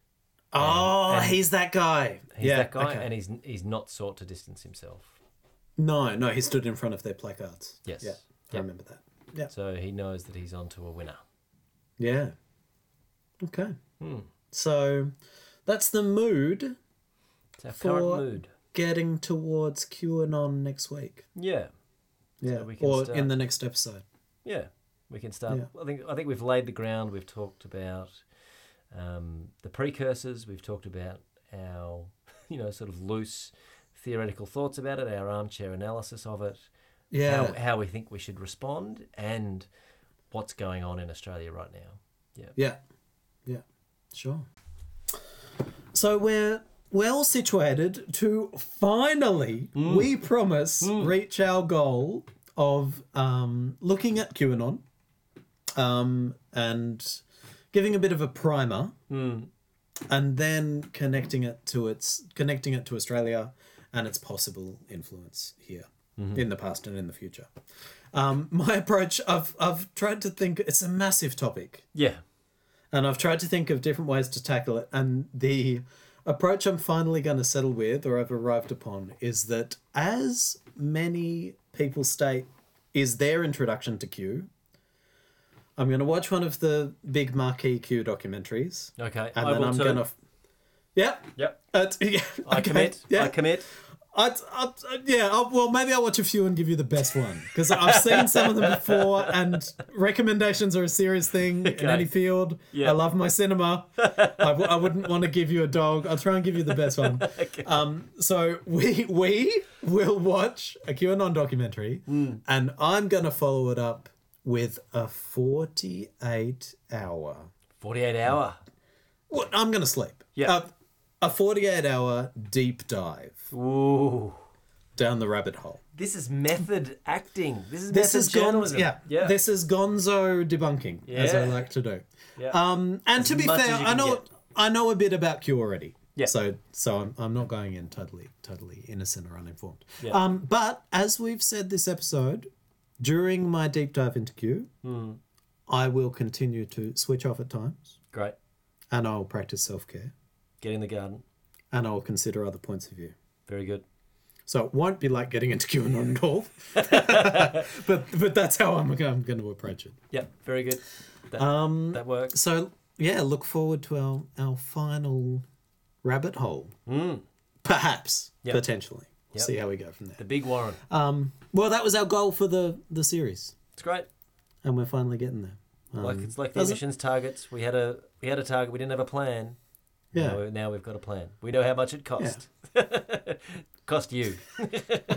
oh, and- he's that guy. He's yeah, that guy, okay. and he's he's not sought to distance himself. No, no, he stood in front of their placards. Yes. Yeah, I remember that. Yeah. So he knows that he's onto a winner. Yeah. Okay. Hmm. So that's the mood It's our For- current mood. getting towards QAnon next week. Yeah, Yeah. we can or start- in the next episode. yeah. We can start. Yeah. I think I think we've laid the ground. We've talked about um, the precursors. We've talked about our, [LAUGHS] you know, sort of loose theoretical thoughts about it, our armchair analysis of it, Yeah. how, how we think we should respond, and what's going on in Australia right now. Yeah. Yeah. Yeah. Sure. So we're well situated to finally, Mm. we promise, reach our goal of um, looking at QAnon um, and giving a bit of a primer Hmm. and then connecting it to its connecting it to Australia and its possible influence here in the past and in the future. Um, my [LAUGHS] approach, I've I've tried to think. It's a massive topic, Yeah. and I've tried to think of different ways to tackle it. And the approach I'm finally going to settle with, or I've arrived upon, is that as many people state is their introduction to Q. I'm going to watch one of the big marquee Q documentaries, Okay. and I then will I'm too. going to. Yep. Yep. Uh, [LAUGHS] yeah, I okay, commit. Yeah. I commit. I, I, yeah, I, well, maybe I'll watch a few and give you the best one because I've seen some of them [LAUGHS] before, and recommendations are a serious thing in any field. Yeah. I love my cinema. I, w- I wouldn't want to give you a dog. I'll try and give you the best one. [LAUGHS] Um, so we we will watch a QAnon documentary, Hmm. and I'm gonna follow it up with a 48 hour. Forty-eight hour. Well, I'm gonna sleep. Yeah. Uh, a 48 hour deep dive Ooh. down the rabbit hole. This is method acting. This is This method is gonzo. journalism. Yeah, Yeah. This is gonzo debunking, as I Yeah. like to do. yeah. Um, and to be much fair, as you I can know get. I know a bit about Q already. Yeah. So so I'm, I'm not going in totally totally innocent or uninformed. Yeah. Um, but as we've said this episode, during my deep dive into Q, Hmm. I will continue to switch off at times, Great. and I will practice self care, Get in the garden. and I will consider other points of view. Very good. So it won't be like getting into QAnon at all. [LAUGHS] but but that's how I'm, I'm going to approach it. Yep, very good. That, Um, that works. So yeah, look forward to our our final rabbit hole. Perhaps Yep. potentially. Yep. See how we go from there. The big Warren. Um, well, that was our goal for the the series, It's great. and we're finally getting there. Um, Like it's like the it? emissions targets. We had a we had a target. We didn't have a plan. Yeah. Now, now we've got a plan. We know how much it cost. [LAUGHS] cost you. [LAUGHS]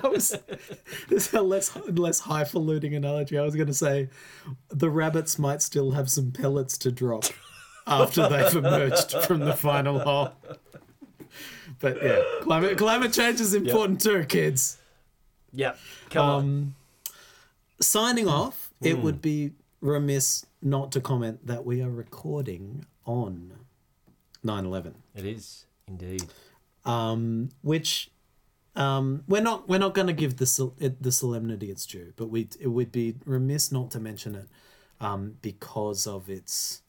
That was this is a less less highfalutin analogy. I was going to say the rabbits might still have some pellets to drop after they've emerged from the final hole. But yeah, climate climate change is important too, kids. Yeah. Come on. Um, signing off, it would be remiss not to comment that we are recording on 9/11. It is indeed. um, which um, we're not we're not going to give the sol- the solemnity its due, but we it would be remiss not to mention it um, because of its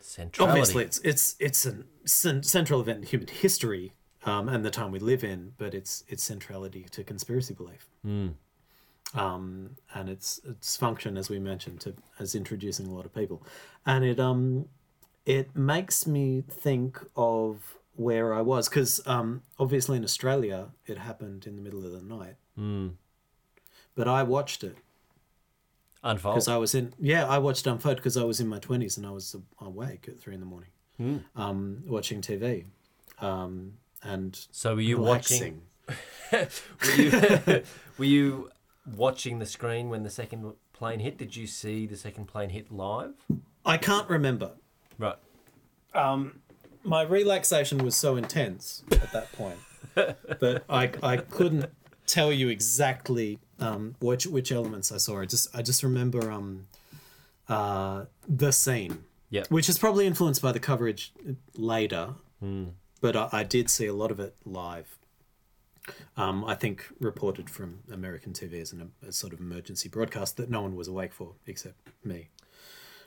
Centrality. obviously it's it's it's a central event in human history um, and the time we live in, but its its centrality to conspiracy belief. Um, and its its function, as we mentioned, to as introducing a lot of people, and it um it makes me think of where I was because um, obviously in Australia it happened in the middle of the night, but I watched it Unfold. because I was in yeah I watched Unfold because I was in my twenties and I was awake at three in the morning, um, watching TV, um, and so were you relaxing. watching? [LAUGHS] Were you, [LAUGHS] were you watching the screen when the second plane hit? Did you see the second plane hit live? I can't remember. Right. My relaxation was so intense at that point [LAUGHS] that I I couldn't tell you exactly um, which which elements I saw. I just I just remember um, uh, the scene, which is probably influenced by the coverage later, but I, I did see a lot of it live. Um, I think reported from American TV as an, a sort of emergency broadcast that no one was awake for except me.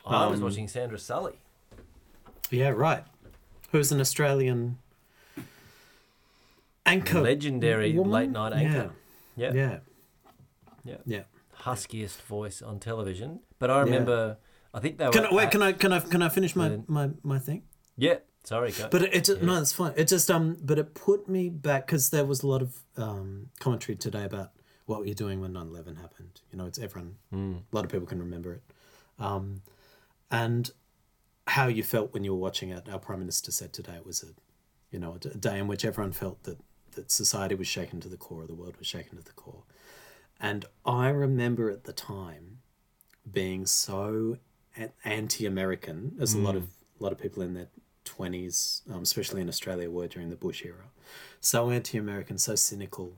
I was Um, watching Sandra Sully. Yeah, right. Who's an Australian anchor? Legendary woman? late night anchor. Yeah, Yeah. yeah, Yeah. yeah. Huskiest voice on television. But I remember, I think they were. Can I, wait? at- Can I can I can I finish my my, my thing? Yeah. Sorry, go. But it, it no, it's fine. It just um, but it put me back because there was a lot of um commentary today about what were you doing when 9-11 happened. You know, it's everyone. A lot of people can remember it, um, and how you felt when you were watching it. Our prime minister said today it was a, you know, a day in which everyone felt that that society was shaken to the core, the world was shaken to the core, and I remember at the time being so anti-American, as a lot of a lot of people in their twenties, um, especially in Australia, were during the Bush era. So anti-American, so cynical,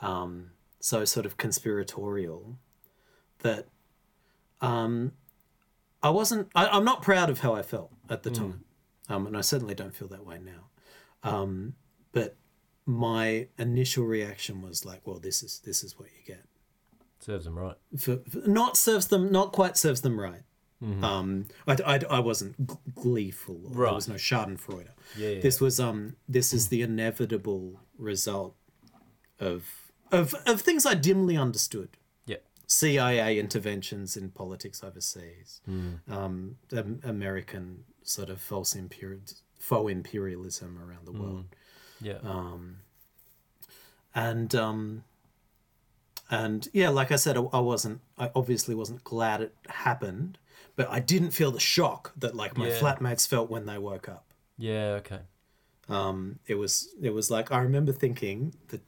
um, so sort of conspiratorial, that um, I wasn't. I, I'm not proud of how I felt at the time, um, and I certainly don't feel that way now. Um, but my initial reaction was like, "Well, this is this is what you get." Serves them right. for, for- not serves them not quite serves them right Mm-hmm. um I, I, I wasn't gleeful or there was no schadenfreude Yeah, yeah, this was um this is the inevitable result of of of things i dimly understood. Cia interventions in politics overseas Mm. um the american sort of false imperial faux imperialism around the Mm. world Yeah. Um, and um and yeah like i said I, I wasn't i obviously wasn't glad it happened but i didn't feel the shock that like my Yeah. flatmates felt when they woke up yeah. Okay. um it was it was like i remember thinking that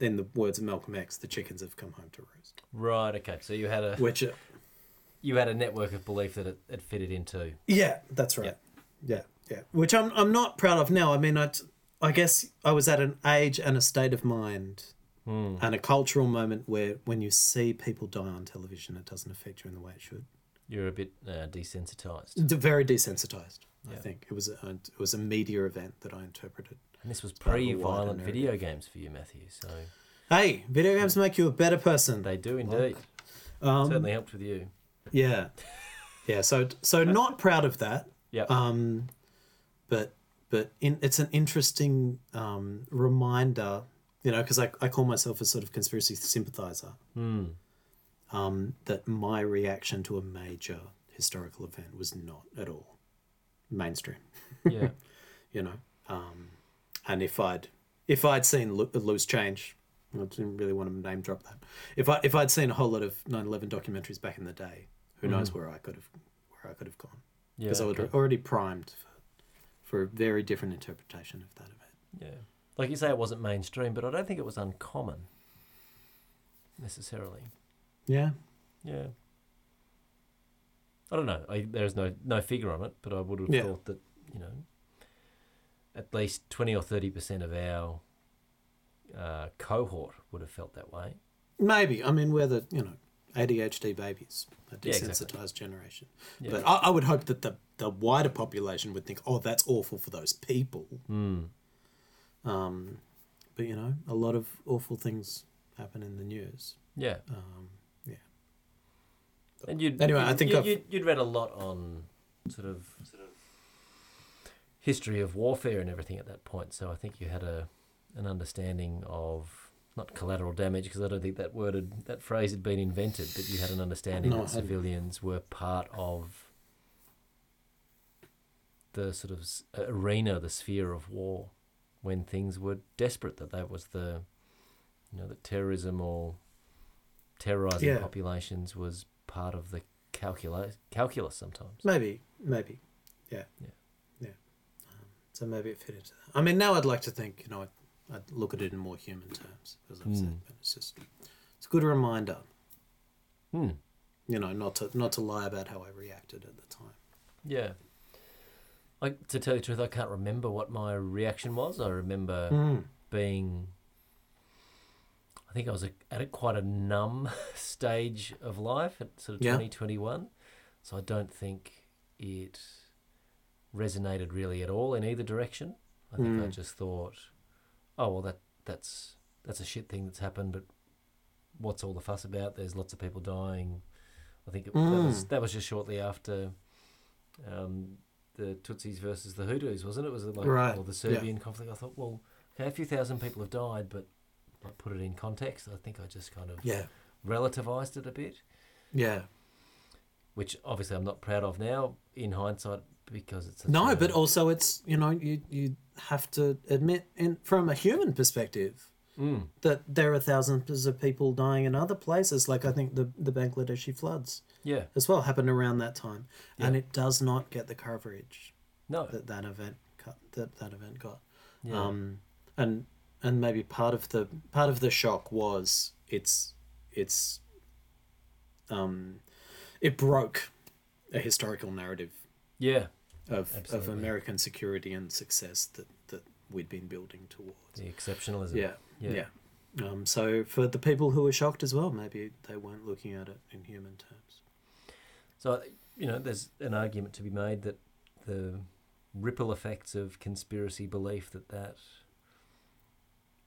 in the words of malcolm x the chickens have come home to roost Right. Okay. So you had a which uh, you had a network of belief that it, it fitted into. yeah that's right yeah yeah which i'm i'm not proud of now i mean i i guess i was at an age and a state of mind and a cultural moment where when you see people die on television it doesn't affect you in the way it should You're a bit uh, desensitized. Very desensitized i think it was a, it was a media event that i interpreted And this was part pre-violent video games for you, Matthew. So hey video games make you a better person they do indeed. um, Certainly helped with you. yeah yeah so so not proud of that Yeah. um but but in, it's an interesting um reminder you know, because I, I call myself a sort of conspiracy sympathizer. Hmm. Um, that my reaction to a major historical event was not at all mainstream. Yeah. [LAUGHS] you know. Um, and if I'd if I'd seen lo- loose change, I didn't really want to name drop that. If I if I'd seen a whole lot of 9/11 documentaries back in the day, who mm-hmm. knows where I could have where I could have gone Yeah. because I was okay. already primed for, for a very different interpretation of that event. Yeah. Like you say, it wasn't mainstream, but I don't think it was uncommon necessarily. Yeah, Yeah. I don't know. I, there's no no figure on it, but I would have Yeah. thought that you know, at least twenty or thirty percent of our uh, cohort would have felt that way. maybe. I mean, we're the you know ADHD babies, a Yeah, desensitized exactly. generation. Yeah. But I, I would hope that the the wider population would think, oh, that's awful for those people. Mm. Um, but you know, a lot of awful things happen in the news. Yeah. Um, yeah. And you'd, Anyway, I you'd- think you'd, I've- you'd, you'd read a lot on sort of sort of history of warfare and everything at that point. So I think you had a an understanding of not collateral damage because I don't think that word had, that phrase had been invented, but you had an understanding No, that civilians were part of the sort of arena, the sphere of war, when things were desperate. That that was the you know that terrorism or terrorizing Yeah. populations was part of the calculus calculus sometimes. Maybe, maybe, yeah, Yeah. So maybe it fit into that. I mean, now I'd like to think, you know, I'd, I'd look at it in more human terms, as I've said. Mm. But it's just, it's a good reminder, Hmm. you know, not to not to lie about how I reacted at the time. Yeah. Like to tell you the truth, I can't remember what my reaction was. I remember Mm. being. I think I was a, at a, quite a numb [LAUGHS] stage of life at sort of Yeah. 2021. So I don't think it resonated really at all in either direction. I think I Mm. just thought, oh well, that that's that's a shit thing that's happened, but what's all the fuss about? There's lots of people dying. I think it, that was Mm. that was just shortly after um, the Tutsis versus the Hutus, wasn't it? Was it like Right, or the yeah. Serbian conflict? I thought, well, okay, a few thousand people have died, but I put it in context. I think I just kind of Yeah, relativized it a bit, yeah. Which obviously I'm not proud of now in hindsight because it's No, but also it's you know you you have to admit, in from a human perspective, Mm, that there are thousands of people dying in other places. Like I think the the Bangladeshi floods yeah, as well happened around that time, and it does not get the coverage no, that that event cut, that that event got. yeah, Um, and and maybe part of the part of the shock was it's it's um, it broke a historical narrative yeah, of of American security and success that that we'd been building towards. the exceptionalism. Yeah, yeah, yeah. Um, so for the people who were shocked as well, maybe they weren't looking at it in human terms. So you know, there's an argument to be made that the ripple effects of conspiracy belief that that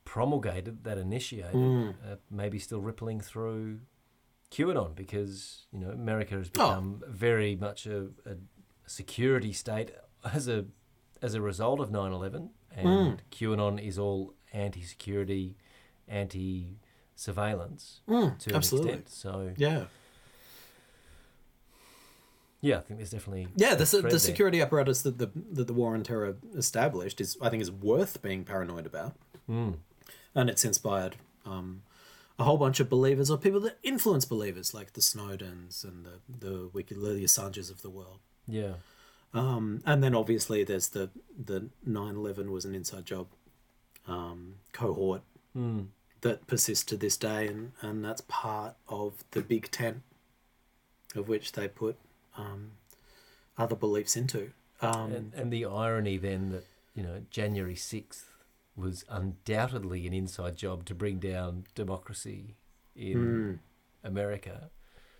promulgated, that initiated, Mm. uh, maybe still rippling through QAnon because you know America has Oh. become very much a, a security state as a as a result of 9/11, and Mm. QAnon is all anti-security, anti-surveillance Mm, to absolutely. an extent. So Yeah. yeah, I think there's definitely Yeah, the, the there. security apparatus that the that the war on terror established is, I think, is worth being paranoid about, Mm. and it's inspired um, a whole bunch of believers or people that influence believers, like the Snowdens and the the Wiki the Assanges of the world. Yeah. Um, and then obviously there's the the 9/11 was an inside job um, cohort Mm. that persists to this day, and, and that's part of the Big Ten, of which they put um, other beliefs into. Um, and, and the irony then that you know January sixth was undoubtedly an inside job to bring down democracy in mm, America,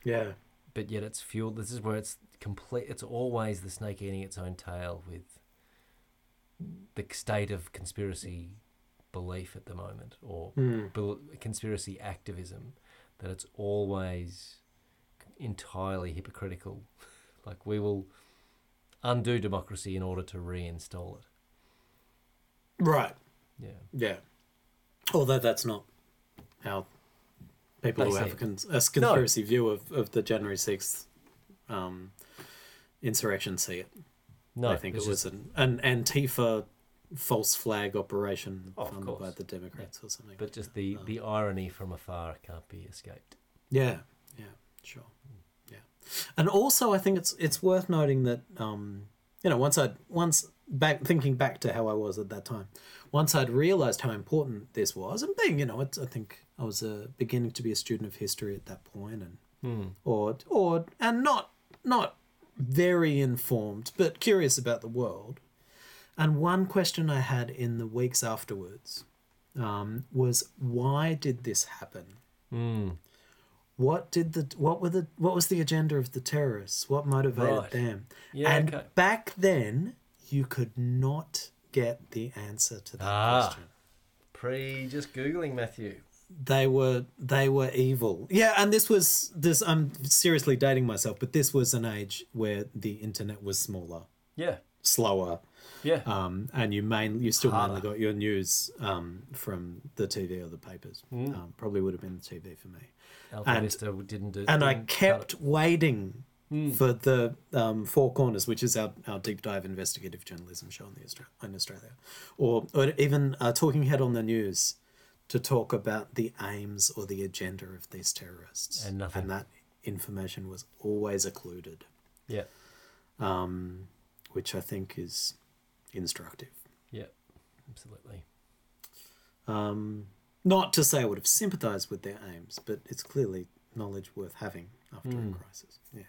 yeah, but yet it's fueled. This is where it's complete. It's always the snake eating its own tail with the state of conspiracy belief at the moment, or mm, bel- conspiracy activism. That it's always entirely hypocritical. [LAUGHS] like we will undo democracy in order to reinstall it. right, Yeah. yeah. Although that's not how people They who have a, cons- a conspiracy view of, of the January 6th um, insurrection see it. No, I think it was just- an, an Antifa false flag operation Oh, funded by the Democrats or something. But just the, the irony from afar can't be escaped. Yeah, yeah, sure, yeah. And also, I think it's it's worth noting that um, you know once I once back thinking back to how I was at that time, once I'd realised how important this was, and being you know it's, I think I was uh, beginning to be a student of history at that point, and or or and not not very informed, but curious about the world. And one question I had in the weeks afterwards um, was why did this happen? What did the what were the what was the agenda of the terrorists? What motivated Right. them? Yeah, and okay. back then, you could not get the answer to that Ah. question. Pre just Googling Matthew. They were they were evil. Yeah, and this was this. I'm seriously dating myself, but this was an age where the internet was smaller, Yeah. slower, Yeah. um, and you main you still mainly got your news um, from the TV or the papers. Mm. Um, probably would have been the TV for me. Alpha and- Vista didn't do and I kept waiting Hmm. for the um, Four Corners, which is our, our deep dive investigative journalism show in the Austra- in Australia, or, or even uh, Talking Head on the news to talk about the aims or the agenda of these terrorists, And nothing. and that information was always occluded, Yeah. um, which I think is instructive. Yeah. Absolutely. Um, not to say I would have sympathised with their aims, but it's clearly knowledge worth having after Hmm. a crisis. Yeah.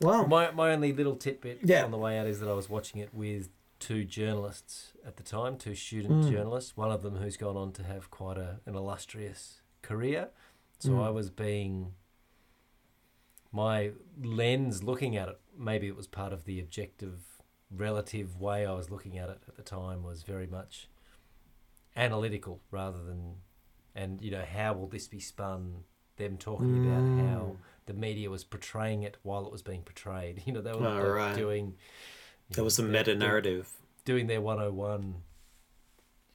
Well, My, my only little tidbit Yeah. on the way out is that I was watching it with two journalists at the time, two student Mm. journalists, one of them who's gone on to have quite a, an illustrious career. So Mm. I was being, my lens looking at it, maybe it was part of the objective, relative way I was looking at it at the time was very much analytical rather than, and you know, how will this be spun? Them talking about how Mm. The media was portraying it while it was being portrayed. [LAUGHS] You know, they were, Oh, they were right. doing. there know, was some meta narrative. Doing their 101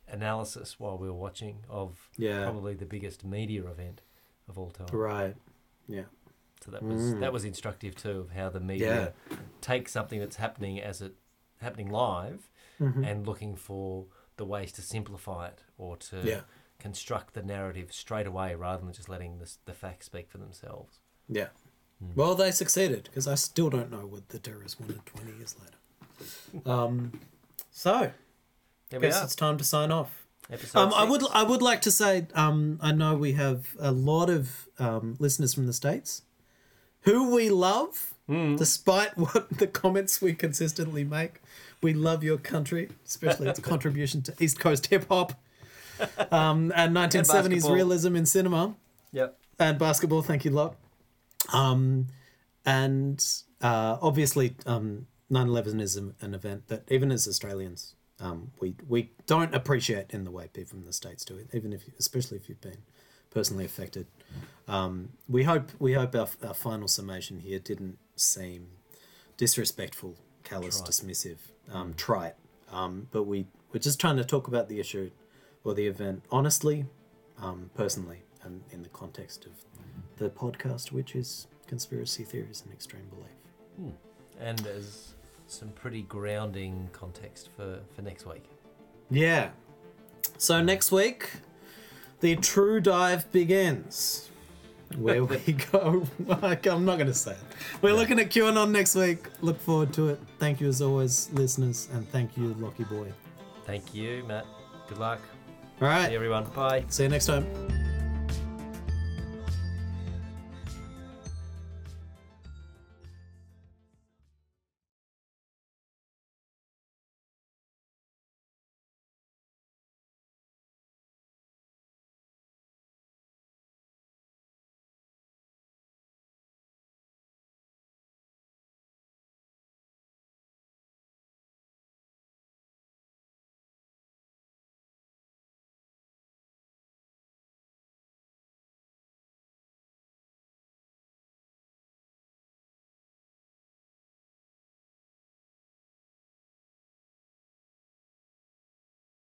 analysis while we were watching of Yeah. probably the biggest media event of all time. Right. Yeah. So that was Mm. that was instructive too of how the media takes something that's happening as it happening live Mhm. and looking for the ways to simplify it or to Yeah. construct the narrative straight away rather than just letting the, the facts speak for themselves. Yeah. Mm. Well, they succeeded because I still don't know what the terrorists wanted 20 years later. Um, so, we guess are. it's time to sign off. Um, I would. I would like to say um, I know we have a lot of um, listeners from the states who we love, Mm. despite [LAUGHS] what the comments we consistently make. We love your country, especially its [LAUGHS] contribution to East Coast hip hop um, and [LAUGHS] 1970s basketball. realism in cinema Yep. and basketball. Thank you, lot. Um, and uh, obviously, um, 9/11 is an event that even as Australians, um, we we don't appreciate in the way people from the states do it. Even if, especially if you've been personally affected. Um, we hope we hope our, our final summation here didn't seem disrespectful, callous, Trite. dismissive, um, trite. Um, but we we're just trying to talk about the issue or the event honestly, um, personally, and in the context of the podcast, which is conspiracy theories and extreme belief. Hmm. And as some pretty grounding context for, for next week. Yeah. So next week, the true dive begins. Where we [LAUGHS] go. Like I'm not going to say it. We're looking at QAnon next week. Look forward to it. Thank you as always, listeners, and thank you, Lockie Boy. Thank you, Matt. Good luck. All right. See everyone. Bye. See you next time.